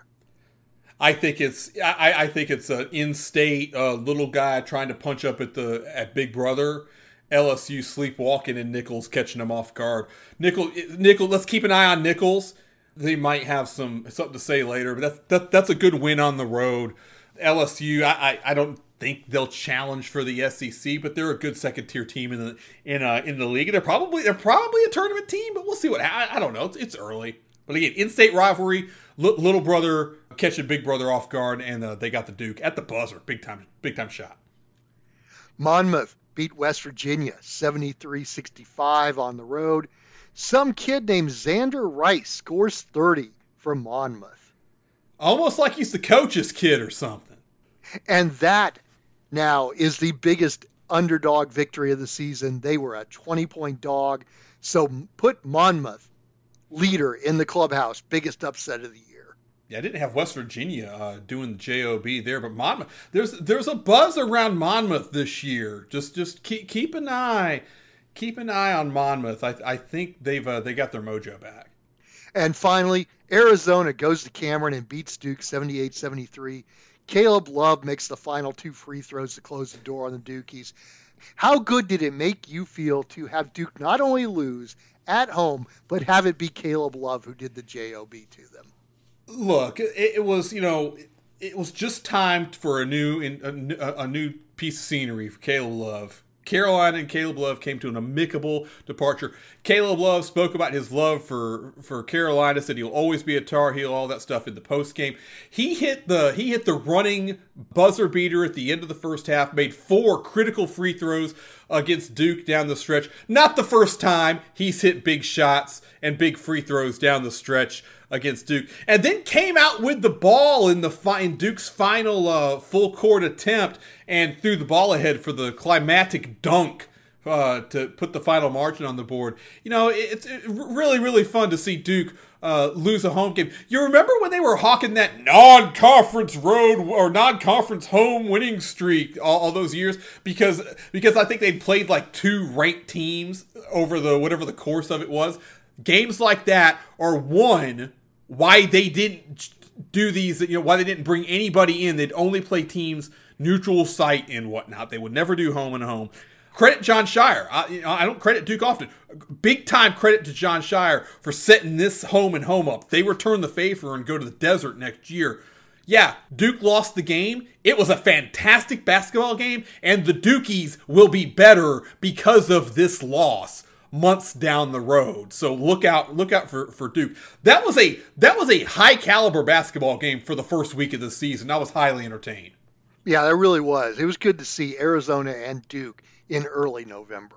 I think it's I, I think it's an in-state uh, little guy trying to punch up at the at Big Brother LSU sleepwalking and Nicholls catching them off guard. Nickel, Nickel. Let's keep an eye on Nicholls. They might have some something to say later, but that's that, that's a good win on the road. LSU, I, I, I don't think they'll challenge for the SEC, but they're a good second tier team in the in uh, in the league. They're probably they're probably a tournament team, but we'll see what I, I don't know. It's, it's early, but again, in state rivalry, little brother catching big brother off guard, and uh, they got the Duke at the buzzer, big time big time shot. Monmouth beat West Virginia 73 65 on the road. Some kid named Xander Rice scores 30 for Monmouth. Almost like he's the coach's kid or something. And that now is the biggest underdog victory of the season. They were a 20 point dog. So put Monmouth leader in the clubhouse, biggest upset of the I didn't have West Virginia uh, doing the job there, but Monmouth. There's there's a buzz around Monmouth this year. Just just keep keep an eye, keep an eye on Monmouth. I I think they've uh, they got their mojo back. And finally, Arizona goes to Cameron and beats Duke 78-73. Caleb Love makes the final two free throws to close the door on the Dukies. How good did it make you feel to have Duke not only lose at home, but have it be Caleb Love who did the job to them? Look, it, it, was you know it was just time for a new a, a new piece of scenery for Caleb Love. Carolina and Caleb Love came to an amicable departure. Caleb Love spoke about his love for for Carolina, said he'll always be a Tar Heel, all that stuff in the post game. He hit the he hit the running buzzer beater at the end of the first half, made four critical free throws against Duke down the stretch. Not the first time he's hit big shots and big free throws down the stretch against Duke, and then came out with the ball in the fi- in Duke's final uh, full court attempt and threw the ball ahead for the climatic dunk. Uh, to put the final margin on the board, you know it's really really fun to see Duke uh, lose a home game. You remember when they were hawking that non-conference road or non-conference home winning streak all, all, those years because because I think they played like two ranked teams over the whatever the course of it was. Games like that are won why they didn't do these, you know, why they didn't bring anybody in. They'd only play teams neutral site and whatnot. They would never do home and home. Credit Jon Scheyer. I, you know, I don't credit Duke often. Big time credit to Jon Scheyer for setting this home and home up. They return the favor and go to the desert next year. Yeah, Duke lost the game. It was a fantastic basketball game, and the Dukies will be better because of this loss months down the road. So look out, look out for, for Duke. That was a that was a high caliber basketball game for the first week of the season. I was highly entertained. Yeah, that really was. It was good to see Arizona and Duke in early November.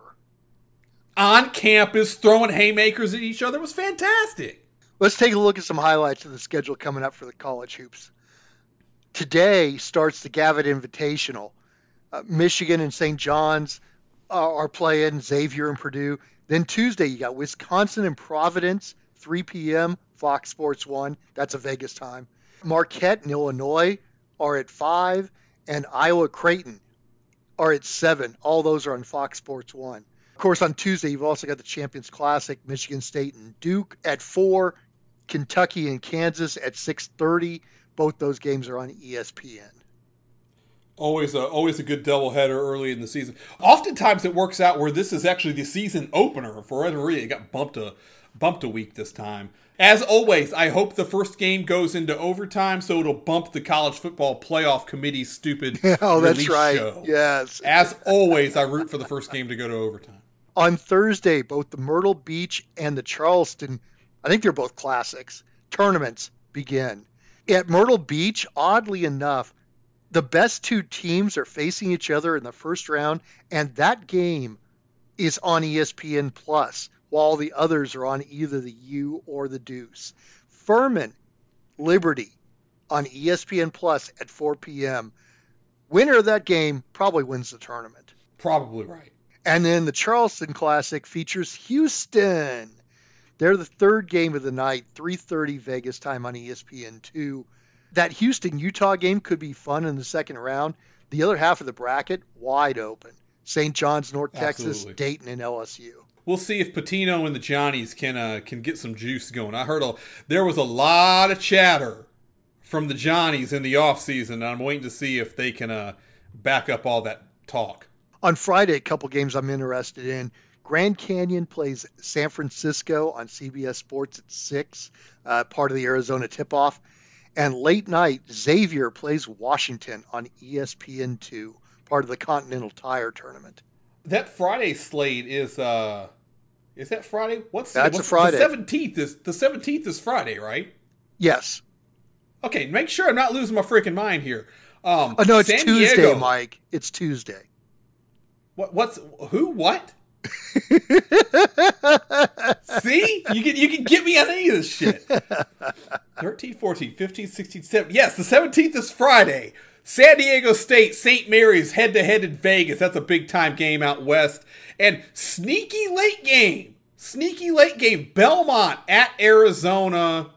On campus, throwing haymakers at each other was fantastic. Let's take a look at some highlights of the schedule coming up for the college hoops. Today starts the Gavitt Invitational. Uh, Michigan and St. John's uh, are playing Xavier and Purdue. Then Tuesday, you got Wisconsin and Providence, 3 p.m. Fox Sports 1. That's a Vegas time. Marquette and Illinois are at 5, and Iowa Creighton are at 7. All those are on Fox Sports 1. Of course, on Tuesday, you've also got the Champions Classic, Michigan State and Duke at 4, Kentucky and Kansas at 6:30. Both those games are on ESPN. Always a always a good doubleheader early in the season. Oftentimes it works out where this is actually the season opener for reason. It got bumped a bumped a week this time. As always, I hope the first game goes into overtime so it'll bump the college football playoff committee's stupid <laughs> oh, that's right. show. Yes. As always, I root for the first game to go to overtime. On Thursday, both the Myrtle Beach and the Charleston, I think they're both classics, tournaments begin. At Myrtle Beach, oddly enough, the best two teams are facing each other in the first round, and that game is on ESPN Plus, while the others are on either the U or the Deuce. Furman, Liberty on ESPN Plus at 4 p.m. Winner of that game probably wins the tournament. Probably right. And then the Charleston Classic features Houston. They're the third game of the night, 3:30 Vegas time on E ESPN2. That Houston Utah game could be fun in the second round. The other half of the bracket wide open. St. John's, North Texas, Absolutely. Dayton, and LSU. We'll see if Pitino and the Johnnies can uh, can get some juice going. I heard a, there was a lot of chatter from the Johnnies in the offseason, and I'm waiting to see if they can uh, back up all that talk. On Friday, a couple games I'm interested in. Grand Canyon plays San Francisco on CBS Sports at 6, uh, part of the Arizona tip off. And late night, Xavier plays Washington on E ESPN2, part of the Continental Tire Tournament. That Friday slate is uh is that Friday? What's That's a what's, Friday. The seventeenth is the seventeenth is Friday, right? Yes. Okay, make sure I'm not losing my freaking mind here. Um, Oh, no, it's San Tuesday, Diego- Mike. It's Tuesday. What, what's who? What? <laughs> See? You can you can get me on any of this shit. 13, 14, 15, 16, 17. Yes, the 17th is Friday. San Diego State, St. Mary's head to head in Vegas. That's a big time game out west. And sneaky late game. Sneaky late game. Belmont at Arizona.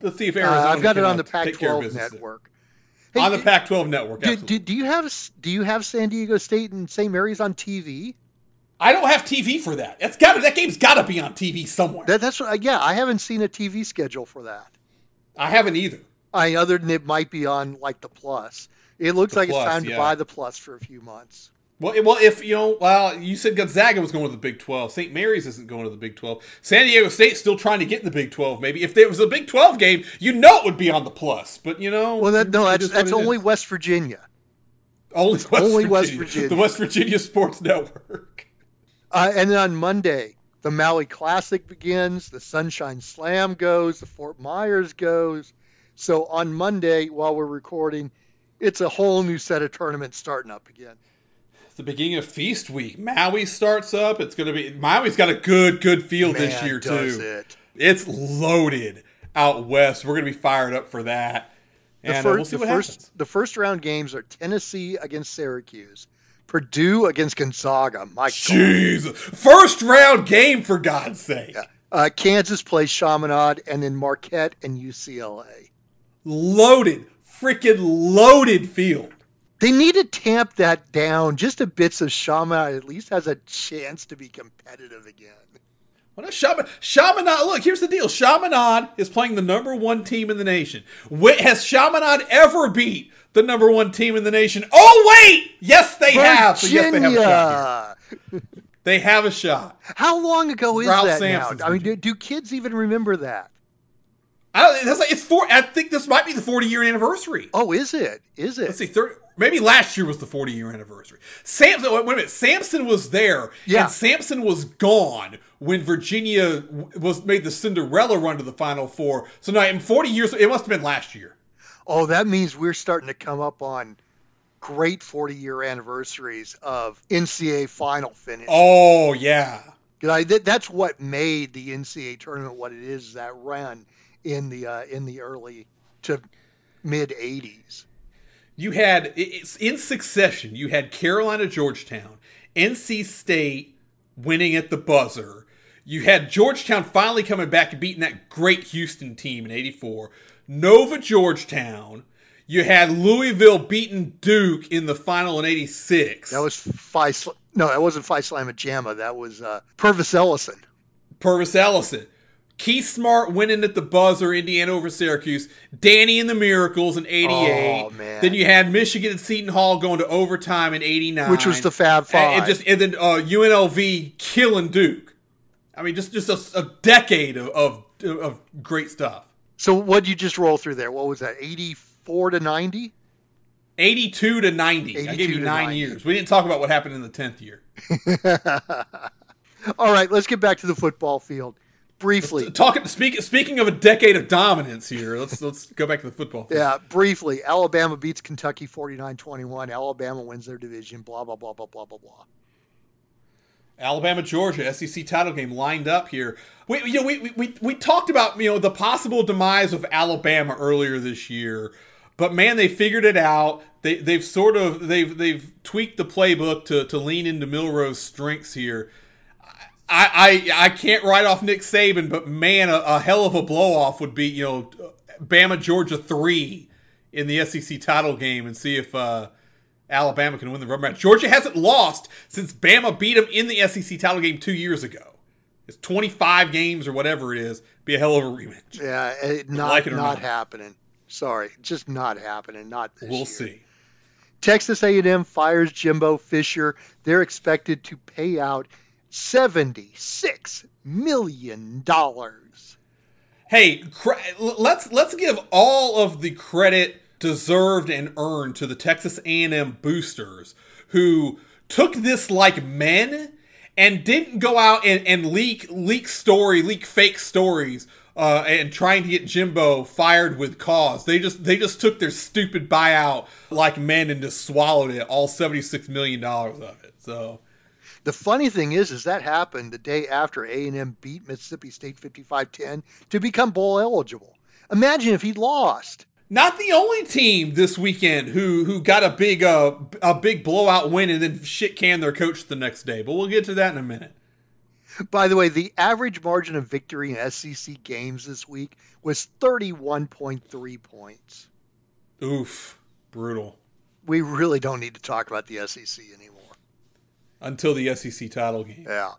Let's see if Uh, Arizona I've got it on uh, the take care of Pac-12 business. network. on the Pac-12 network. do, do, do you have do you have San Diego State and St. Mary's on TV? I don't have TV for that. It's got that game's got to be on TV somewhere. That, that's what, yeah. I haven't seen a TV schedule for that. I haven't either. I other than it might be on like the Plus. It looks The like Plus, it's time to buy the Plus for a few months. Well, well, if you know, well, you said Gonzaga was going to the Big Twelve. St. Mary's isn't going to the Big Twelve. San Diego State's still trying to get in the Big Twelve. Maybe if there was a Big Twelve game, you know it would be on the plus. But you know, Well, that no, that's that's only is. West Virginia. only West, only Virginia, West Virginia. the West Virginia Sports <laughs> Network. Uh, and then on Monday, the Maui Classic begins. The Sunshine Slam goes. The Fort Myers goes. So on Monday, while we're recording, it's a whole new set of tournaments starting up again. It's the beginning of Feast Week. Maui starts up. It's going to be Maui's got a good, good field this year too. it. It's loaded out west. We're going to be fired up for that. The, And uh, we'll see the what first happens. the first round games are Tennessee against Syracuse, Purdue against Gonzaga. My God. First round game for God's sake. Uh, Kansas plays Chaminade, and then Marquette and UCLA. Loaded, freaking loaded field. They need to tamp that down just a bit so Chaminade at least has a chance to be competitive again. What a Shaman, Chaminade. Look, here's the deal. Chaminade is playing the number one team in the nation. Has Chaminade ever beat the number one team in the nation? Oh wait, yes they have. So yes, they have a shot. Virginia! They have a shot. How long ago is Ralph that Sampson's now? I mean, do, do kids even remember that? I don't. That's like it's four. I think this might be the 40 year anniversary. Oh, is it? Is it? Let's see, 30, maybe last year was the 40 year anniversary. Sampson, wait a minute, Sampson was there, Yeah. and Sampson was gone when Virginia was made the Cinderella run to the Final Four. So now in 40 years, it must have been last year. Oh, that means we're starting to come up on great 40 year anniversaries of NCAA final finish. Oh yeah, I, that, that's what made the NCAA tournament what it is. That run in the uh, in the early to mid 80s. you had it's in succession. You had Carolina, Georgetown, NC State winning at the buzzer. You had Georgetown finally coming back and beating that great Houston team in 84. Nova Georgetown. You had Louisville beating Duke in the final in 86. That was Phi. No, that wasn't Phi Slama Jama. That was uh, Pervis Ellison. Pervis Ellison. Keith Smart winning at the buzzer, Indiana over Syracuse. Danny and the Miracles in 88. Oh, man. Then you had Michigan and Seton Hall going to overtime in 89. Which was the Fab Five. And, and just and then uh, UNLV killing Duke. I mean, just just a, a decade of, of of great stuff. So what did you just roll through there? What was that? 84 to 90? 82 to 90. I gave you nine 90. years. We didn't talk about what happened in the 10th year. <laughs> All right, let's get back to the football field briefly. Talking speak, speaking of a decade of dominance here, let's let's go back to the football. field. Yeah, briefly. Alabama beats Kentucky 49-21. Alabama wins their division. Blah blah blah blah blah blah blah. Alabama, Georgia, SEC title game lined up here. We, you know, we, we, we, talked about you know the possible demise of Alabama earlier this year, but man, they figured it out. They they've sort of they've they've tweaked the playbook to to lean into Milroe's strengths here. I, I I can't write off Nick Saban, but man, a, a hell of a blow off would be you know Bama Georgia three in the SEC title game and see if uh, Alabama can win the rubber match. Georgia hasn't lost since Bama beat them in the SEC title game two years ago. It's 25 games or whatever it is. Be a hell of a rematch. Yeah, it, not like it not not. happening. Sorry, just not happening. Not this We'll year. see. Texas A&M fires Jimbo Fisher. They're expected to pay out seventy-six million dollars. Hey, cre- let's let's give all of the credit deserved and earned to the Texas A&M boosters who took this like men and didn't go out and, and leak leak story, leak fake stories, uh, and trying to get Jimbo fired with cause. They just they just took their stupid buyout like men and just swallowed it, all seventy six million dollars of it. So The funny thing is, is that happened the day after A&M beat Mississippi State 55-10 to become bowl eligible. Imagine if he'd lost. Not the only team this weekend who who got a big uh a big blowout win and then shit canned their coach the next day, but we'll get to that in a minute. By the way, the average margin of victory in SEC games this week was 31.3 points. Oof, brutal. We really don't need to talk about the SEC anymore. Until the SEC title game. Yeah.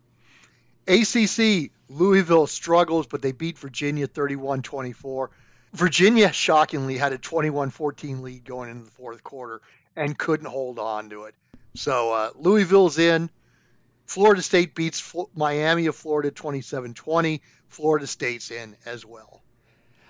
ACC, Louisville struggles, but they beat Virginia 31 24. Virginia shockingly had a 21 14 lead going into the fourth quarter and couldn't hold on to it. So uh, Louisville's in. Florida State beats Fl- Miami of Florida 27 20. Florida State's in as well.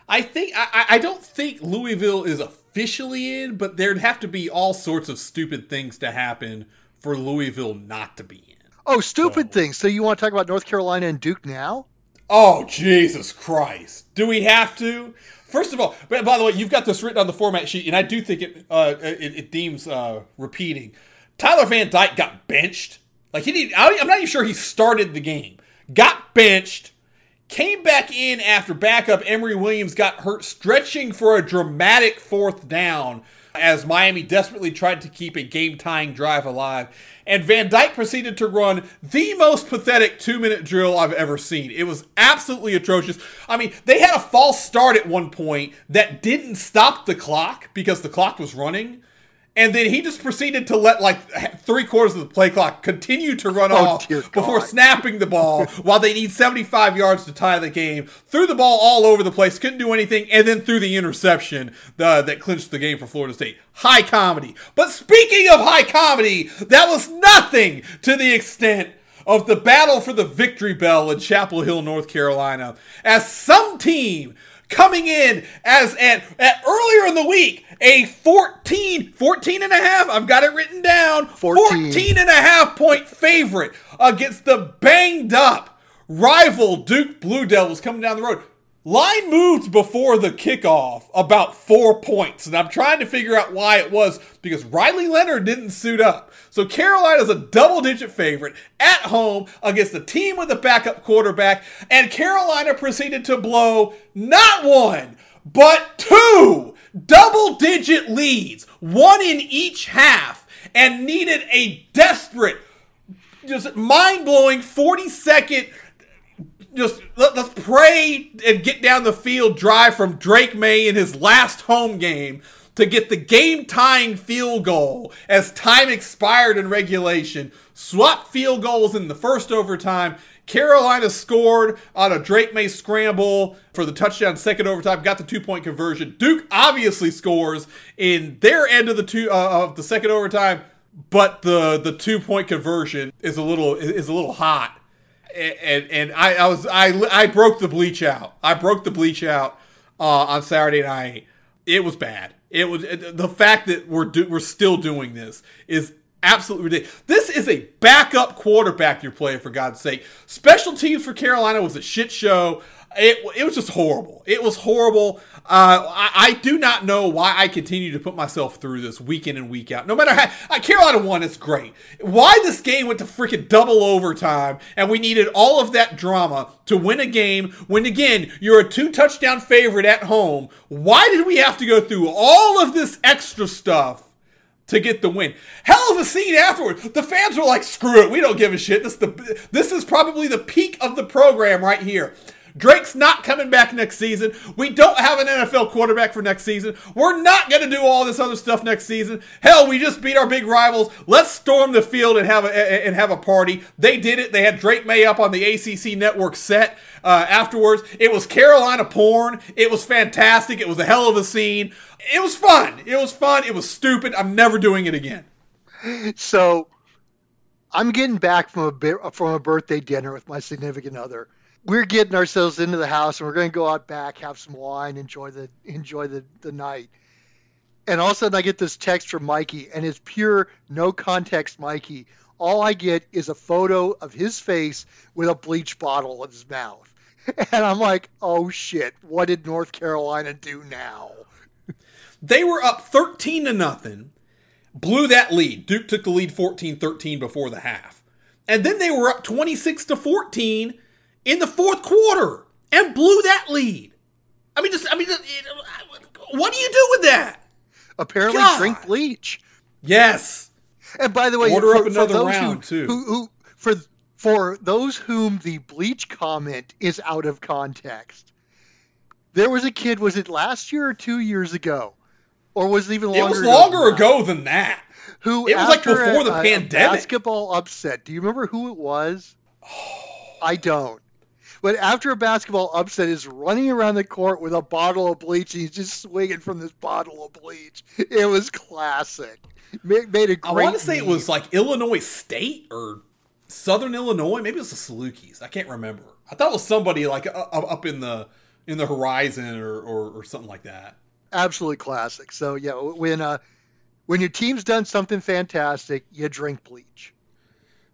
I think I, I- I don't think Louisville is officially in, but there'd have to be all sorts of stupid things to happen for Louisville not to be in. Oh, stupid So- things. So you want to talk about North Carolina and Duke now? Oh Jesus Christ! Do we have to? First of all, by the way, you've got this written on the format sheet, and I do think it uh, it, it deems uh, repeating. Tyler Van Dyke got benched. Like he didn't. I'm not even sure he started the game. Got benched. Came back in after backup Emory Williams got hurt, stretching for a dramatic fourth down as Miami desperately tried to keep a game tying drive alive. And Van Dyke proceeded to run the most pathetic two minute drill I've ever seen. It was absolutely atrocious. I mean, they had a false start at one point that didn't stop the clock because the clock was running. And then he just proceeded to let like three quarters of the play clock continue to run Oh, off before God. snapping the ball <laughs> while they need 75 yards to tie the game. Threw the ball all over the place, couldn't do anything, and then threw the interception uh, that clinched the game for Florida State. High comedy. But speaking of high comedy, that was nothing to the extent of the battle for the victory bell in Chapel Hill, North Carolina, as some team coming in as at, at earlier in the week a 14 14 and a half i've got it written down 14. 14 and a half point favorite against the banged up rival duke blue devils coming down the road line moved before the kickoff about four points and i'm trying to figure out why it was because riley leonard didn't suit up. So carolina's a double digit favorite at home against a team with a backup quarterback and carolina proceeded to blow not one but two double digit leads one in each half and needed a desperate just mind blowing 40 second just let, us pray and get down the field drive from Drake Maye in his last home game to get the game tying field goal as time expired in regulation. Swap field goals in the first overtime. Carolina scored on a Drake Maye scramble for the touchdown second overtime, got the two point conversion. Duke obviously scores in their end of the two uh, of the second overtime, but the the two point conversion is a little is a little hot. And and, I, I was I I broke the bleach out. I broke the bleach out uh, on Saturday night. It was bad. It was the fact that we're do, we're still doing this is absolutely ridiculous. This is a backup quarterback you're playing for God's sake. Special teams for Carolina was a shit show. It, it was just horrible. It was horrible. Uh, I, I, do not know why I continue to put myself through this week in and week out. No matter how uh, Carolina won, it's great. Why this game went to freaking double overtime and we needed all of that drama to win a game when again you're a two touchdown favorite at home. Why did we have to go through all of this extra stuff? to get the win. Hell of a scene afterward. The fans were like, "Screw it, we don't give a shit." This the this is probably the peak of the program right here. Drake's not coming back next season. We don't have an NFL quarterback for next season. We're not going to do all this other stuff next season. Hell, we just beat our big rivals. Let's storm the field and have a and have a party. They did it. They had Drake Maye up on the ACC network set uh, afterwards. It was Carolina porn. It was fantastic. It was a hell of a scene. It was fun. It was fun. It was stupid. I'm never doing it again. So, I'm getting back from a from a birthday dinner with my significant other we're getting ourselves into the house and we're going to go out back, have some wine, enjoy the enjoy the, the night. And all of a sudden, I get this text from Mikey, and it's pure no context Mikey. All I get is a photo of his face with a bleach bottle in his mouth. <laughs> And I'm like, oh shit, what did North Carolina do now? They were up 13 to nothing, blew that lead. Duke took the lead 14 13 before the half. And then they were up 26 to 14 in the fourth quarter and blew that lead. I mean, just I mean, uh, what do you do with that? Apparently, God. drink bleach. Yes. And by the way, order for, up another round who, too. Who, who, for for those whom the bleach comment is out of context, there was a kid. Was it last year or two years ago, or was it even longer? It was longer ago, ago than that. Who it was like before a, the pandemic. basketball upset. Do you remember who it was? <sighs> I don't. But after a basketball upset, is running around the court with a bottle of bleach. And he's just swinging from this bottle of bleach. It was classic. Made, made a great. I want to say it was like Illinois State or Southern Illinois. Maybe it was the Salukis. I can't remember. I thought it was somebody like up in the in the horizon or, or, or something like that. Absolutely classic. So yeah, when uh, when your team's done something fantastic, you drink bleach.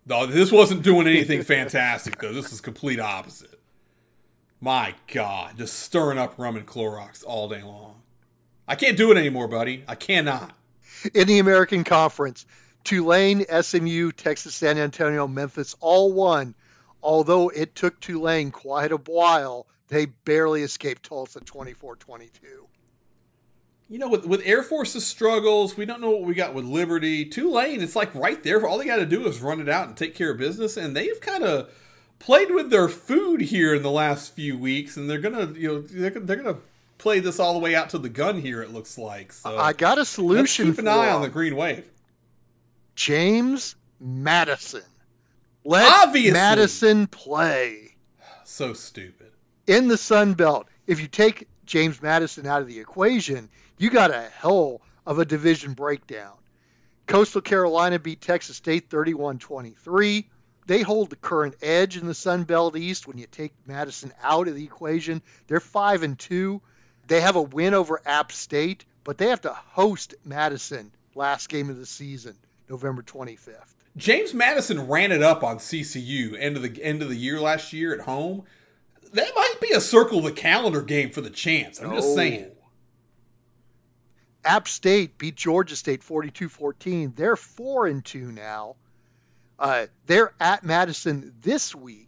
No, this wasn't doing anything fantastic though. This is complete opposite. My God, just stirring up rum and Clorox all day long. I can't do it anymore, buddy. I cannot. In the American Conference, Tulane, SMU, Texas San Antonio, Memphis all won. Although it took Tulane quite a while, they barely escaped Tulsa 24 22. You know, with, with Air Force's struggles, we don't know what we got with Liberty. Tulane, it's like right there. All they got to do is run it out and take care of business. And they've kind of played with their food here in the last few weeks, and they're gonna, you know, they're, they're gonna play this all the way out to the gun here. It looks like. So I got a solution. Keep an eye on the green wave. James Madison. Let Obviously. Madison play. So stupid. In the Sun Belt, if you take James Madison out of the equation, you got a hell of a division breakdown. Coastal Carolina beat Texas State 31 23. They hold the current edge in the Sun Belt East when you take Madison out of the equation. They're 5 and 2. They have a win over App State, but they have to host Madison last game of the season, November 25th. James Madison ran it up on CCU end of the end of the year last year at home. That might be a circle the calendar game for the chance. I'm just saying. App State beat Georgia State 42-14. They're 4 and 2 now. Uh, they're at Madison this week,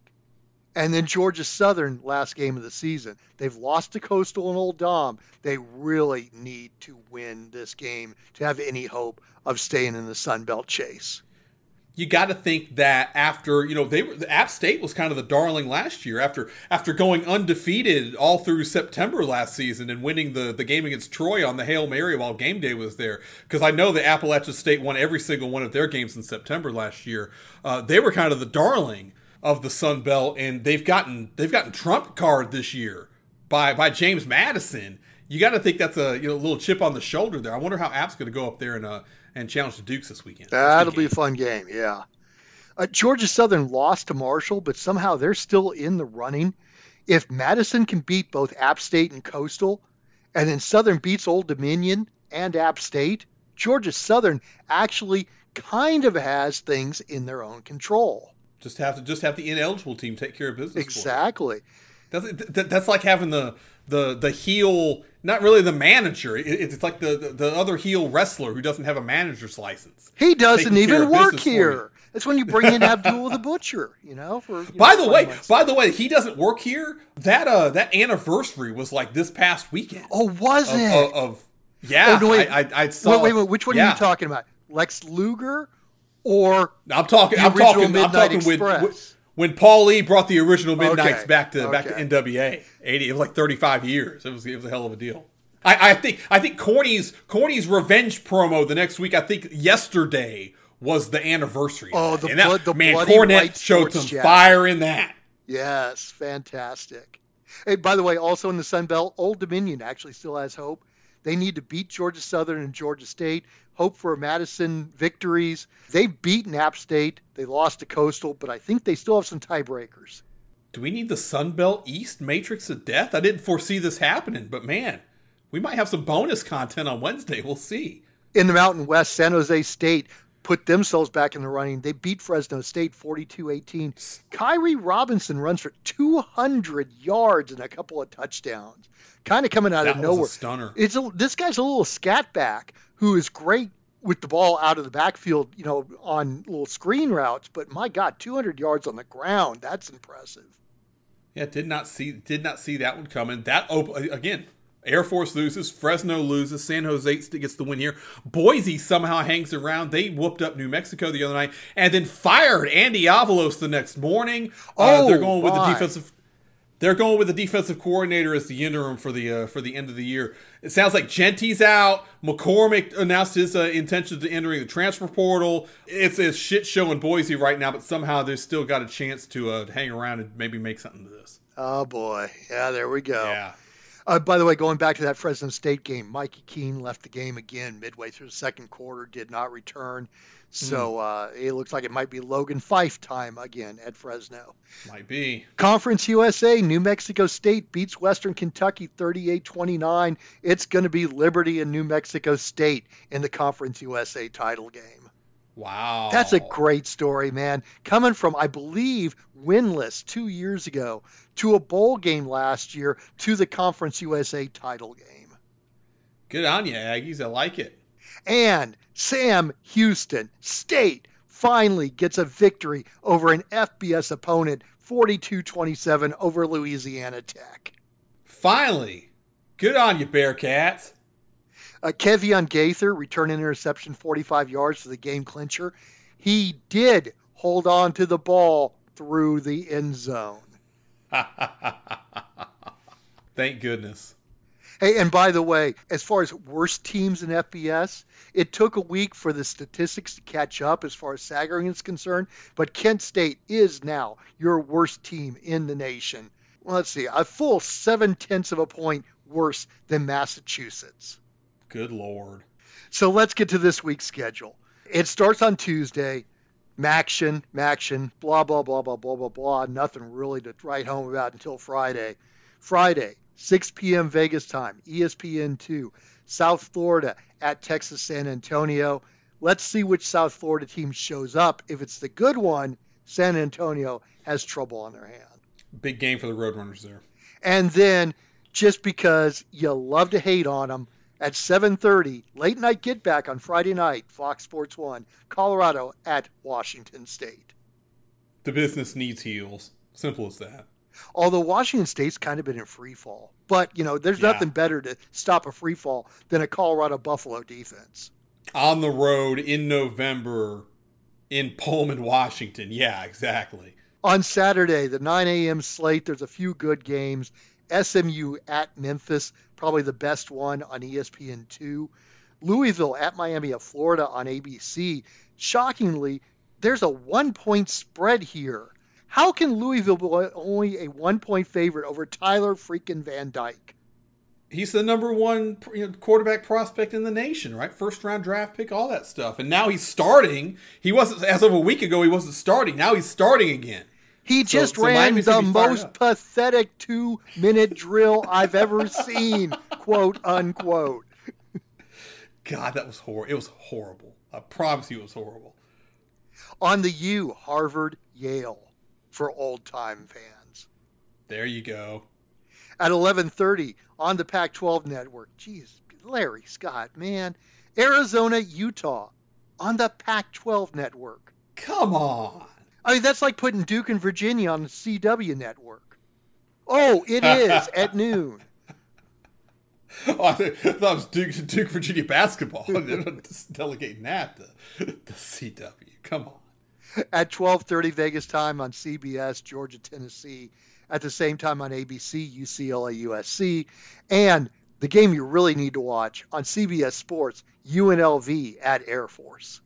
and then Georgia Southern last game of the season. They've lost to Coastal and Old Dom. They really need to win this game to have any hope of staying in the Sun Belt chase. You got to think that after you know they were the App State was kind of the darling last year after after going undefeated all through September last season and winning the the game against Troy on the Hail Mary while game day was there because I know the Appalachian State won every single one of their games in September last year. Uh, they were kind of the darling of the Sun Belt and they've gotten they've gotten trump card this year by by James Madison. You got to think that's a you know little chip on the shoulder there. I wonder how App's going to go up there and uh and challenge the Dukes this weekend. That'll be a fun game. Yeah. Uh, Georgia Southern lost to Marshall, but somehow they're still in the running. If Madison can beat both App State and Coastal, and then Southern beats Old Dominion and App State, Georgia Southern actually kind of has things in their own control. Just have to just have the ineligible team take care of business. Exactly. That's that, that's like having the the the heel, not really the manager. It, it's like the, the, the other heel wrestler who doesn't have a manager's license. He doesn't even work here. That's when you bring in Abdul the Butcher, you know. For you by know, the way, months. by the way, he doesn't work here. That uh that anniversary was like this past weekend. oh, was of, it? of, of yeah, Oh, no, wait. I, I, I saw. wait, wait, wait. Which one yeah. are you talking about? Lex Luger or I'm talking. I'm talking. I'm Midnight talking when, Express? When Paul Lee brought the original Midnights Okay, back to back to. NWA. Eighty. It was like 35 years. It was it was a hell of a deal. I, I think I think Corny's Corny's revenge promo the next week. I think yesterday was the anniversary. Oh, the And that- blood- the man, bloody Cornette showed some jacket. fire in that. Yes, fantastic. Hey, by the way, also in the Sun Belt, Old Dominion actually still has hope. They need to beat Georgia Southern and Georgia State. Hope for Madison victories. They've beaten App State. They lost to Coastal, but I think they still have some tiebreakers. Do we need the Sun Belt East Matrix of Death? I didn't foresee this happening, but man, we might have some bonus content on Wednesday. We'll see. In the Mountain West, San Jose State put themselves back in the running. They beat Fresno State 42-18. Kairee Robinson runs for 200 yards and a couple of touchdowns. Kind of coming out That of nowhere. stunner. It's a, this guy's a little scat back who is great with the ball out of the backfield, you know, on little screen routes. But my God, 200 yards on the ground, that's impressive. Yeah, did not see did not see that one coming. That op- again, Air Force loses, Fresno loses, San Jose gets the win here. Boise somehow hangs around. They whooped up New Mexico the other night and then fired Andy Avalos the next morning. Uh, Oh, they're going with the defensive. They're going with the defensive coordinator as the interim for the uh, for the end of the year. It sounds like Genty's out. McCormick announced his uh, intention to entering the transfer portal. It's a shit show in Boise right now, but somehow they've still got a chance to uh, hang around and maybe make something of this. Oh boy, yeah, there we go. Yeah. Uh, by the way, going back to that Fresno State game, Mikey Keene left the game again midway through the second quarter, did not return. So uh, it looks like it might be Logan Fife time again at Fresno. Might be. Conference USA, New Mexico State beats Western Kentucky 38-29. It's going to be Liberty and New Mexico State in the Conference USA title game. Wow. That's a great story, man. Coming from, I believe, winless two years ago to a bowl game last year to the Conference USA title game. Good on you, Aggies. I like it. And Sam Houston State finally gets a victory over an FBS opponent, 42-27 over Louisiana Tech. Finally. Good on you, Bearcats. Uh, Kevion Gaither returned an interception 45 yards for the game clincher. He did hold on to the ball through the end zone. <laughs> Thank goodness. Hey, and by the way, as far as worst teams in FBS, it took a week for the statistics to catch up as far as Sagarin is concerned, but Kent State is now your worst team in the nation. Well, let's see, a full seven tenths of a point worse than Massachusetts. Good lord. So let's get to this week's schedule. It starts on Tuesday. MACtion, MACtion, blah, blah, blah, blah, blah, blah, blah. Nothing really to write home about until Friday. Friday, 6 p.m. Vegas time, E ESPN 2, South Florida at Texas San Antonio. Let's see which South Florida team shows up. If it's the good one, San Antonio has trouble on their hand. Big game for the Roadrunners there. And then, just because you love to hate on them, at 7:30, late night get back on Friday night, Fox Sports 1, Colorado at Washington State. The business needs heels. Simple as that. Although Washington State's kind of been in free fall, but you know, there's Yeah. nothing better to stop a free fall than a Colorado Buffalo defense. On the road in November in Pullman, Washington. Yeah, exactly. On Saturday, the 9 a.m. slate, there's a few good games. SMU at Memphis, probably the best one on ESPN2. Louisville at Miami of Florida on ABC. Shockingly, there's a one point spread here. How can Louisville be only a one point favorite over Tyler freaking Van Dyke? He's the number one you know, quarterback prospect in the nation, right? First round draft pick, all that stuff. And now he's starting. He wasn't, as of a week ago, he wasn't starting. Now he's starting again. He So- just so ran the most pathetic two minute drill I've ever <laughs> seen, quote unquote. God, that was horrible. It was horrible. I promise you it was horrible. On the U, Harvard, Yale for old time fans. There you go. At 11:30 on the Pac-12 network. Jeez, Larry Scott, man. Arizona, Utah on the Pac-12 network. Come on. I mean, that's like putting Duke and Virginia on the CW network. Oh, it is <laughs> at noon. Oh, I thought it was Duke, Duke Virginia basketball. <laughs> They're delegating that to the CW. Come on. at 12:30 Vegas time on CBS, Georgia, Tennessee. At the same time on ABC, UCLA, USC, and the game you really need to watch on CBS Sports, UNLV at Air Force.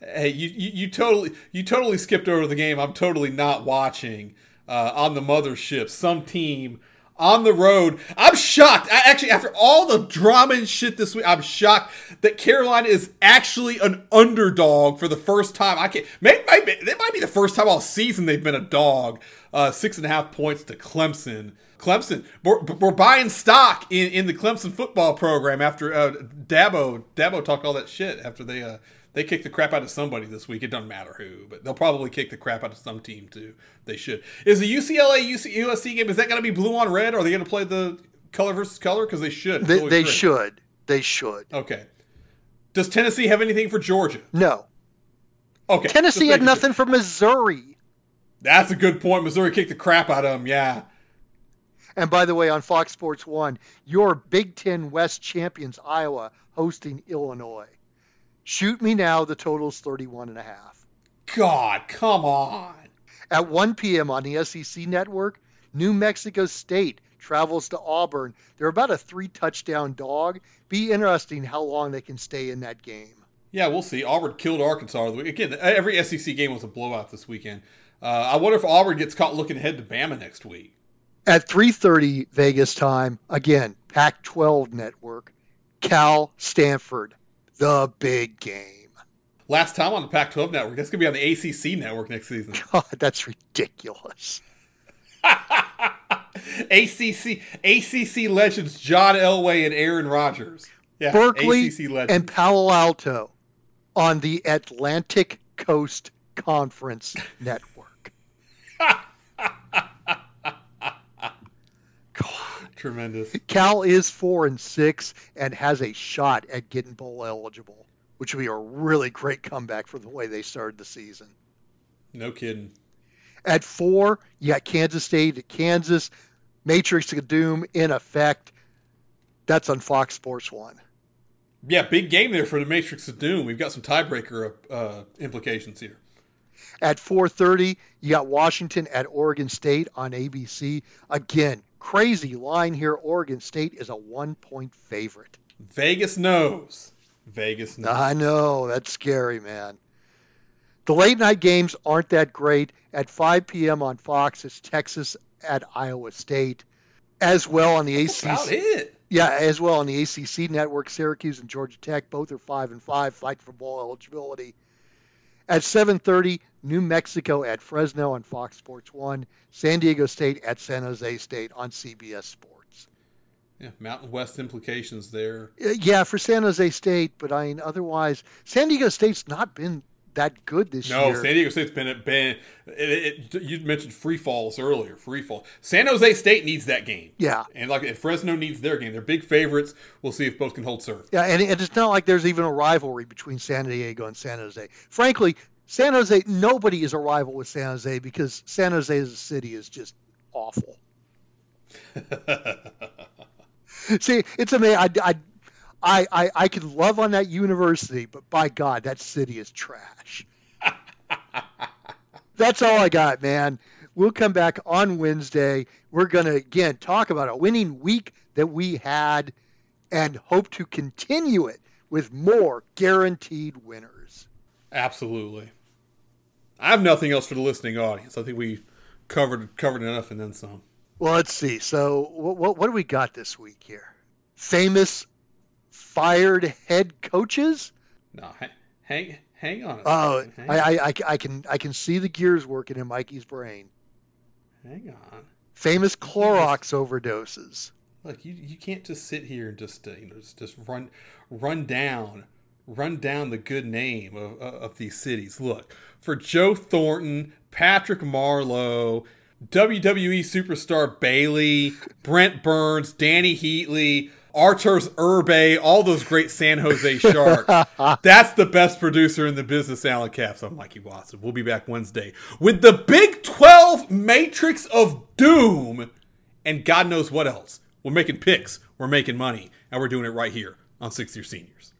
Hey, you, you, you totally you totally skipped over the game. I'm totally not watching uh, on the mothership. Some team on the road. I'm shocked. I, actually, after all the drama and shit this week, I'm shocked that Carolina is actually an underdog for the first time. I can't. Maybe, maybe it might be the first time all season they've been a dog. Uh, six and a half points to Clemson. Clemson, we're, we're buying stock in, in the Clemson football program after uh, Dabo Dabo talked all that shit after they uh, they kicked the crap out of somebody this week. It doesn't matter who, but they'll probably kick the crap out of some team too. They should. Is the UCLA UC, USC game? Is that going to be blue on red? Or are they going to play the color versus color? Because they should. They, they great. should. They should. Okay. Does Tennessee have anything for Georgia? No. Okay. Tennessee had making sure. nothing for Missouri. That's a good point. Missouri kicked the crap out of them. Yeah. And by the way, on Fox Sports 1, your Big Ten West champions, Iowa, hosting Illinois. Shoot me now, the total's 31 and a half. God, come on. At 1 p.m. on the SEC network, New Mexico State travels to Auburn. They're about a three touchdown dog. Be interesting how long they can stay in that game. Yeah, we'll see. Auburn killed Arkansas. the week- Again, every SEC game was a blowout this weekend. Uh, I wonder if Auburn gets caught looking ahead to Bama next week. At 3:30 Vegas time, again, Pac-12 network, Cal Stanford, the big game. Last time on the Pac-12 network. That's going to be on the ACC network next season. <laughs> God, that's ridiculous. <laughs> ACC ACC legends John Elway and Aaron Rodgers. Yeah, Berkeley ACC legends. and Palo Alto on the Atlantic Coast Conference Network. <laughs> Tremendous. Cal is four and six and has a shot at getting bowl eligible, which would be a really great comeback for the way they started the season. No kidding. At four, you got Kansas State at Kansas, Matrix of Doom in effect. That's on Fox Sports One. Yeah, big game there for the Matrix of Doom. We've got some tiebreaker uh, implications here. At 4:30, you got Washington at Oregon State on ABC. Again, crazy line here. Oregon State is a one-point favorite. Vegas knows. Vegas knows. I know that's scary, man. The late night games aren't that great. At 5 p.m. on Fox, it's Texas at Iowa State, as well on the That's ACC. about it. Yeah, as well on the ACC network, Syracuse and Georgia Tech both are five and five, fight for bowl eligibility. At 7:30, New Mexico at Fresno on Fox Sports One, San Diego State at San Jose State on CBS Sports. Yeah, Mountain West implications there. Uh, Yeah, for San Jose State, but I mean, otherwise, San Diego State's not been that good this No, year. No, San Diego State's been been. It, it, you mentioned free falls earlier. Free fall. San Jose State needs that game, yeah, and like and Fresno needs their game. They're big favorites. We'll see if both can hold serve. yeah, and it- it's not like there's even a rivalry between San Diego and San Jose. Frankly, San Jose, nobody is a rival with San Jose because San Jose as a city is just awful. <laughs> See, it's amazing. I, I, I, I, I could love on that university, but by God, that city is trash. <laughs> That's all I got, man. We'll come back on Wednesday. We're going to, again, talk about a winning week that we had and hope to continue it with more guaranteed winners. Absolutely. I have nothing else for the listening audience. I think we covered covered enough and then some. Well, let's see. So, what, what, what do we got this week here? Famous fired head coaches? No, hang hang on. Oh, I, I, I, I can I can see the gears working in Mikey's brain. Hang on. Famous Clorox overdoses. Look, you you can't just sit here and just uh, you know just, just run run down run down the good name of, of these cities. Look, for Joe Thornton, Patrick Marleau, WWE superstar Bayley, Brent Burns, Dany Heatley, Arturs Irbe, all those great San Jose Sharks. <laughs> That's the best producer in the business, Alan Caps. I'm Mikey Watson. We'll be back Wednesday with the Big 12 Matrix of Doom and God knows what else. We're making picks, we're making money, and we're doing it right here on Six Year Seniors.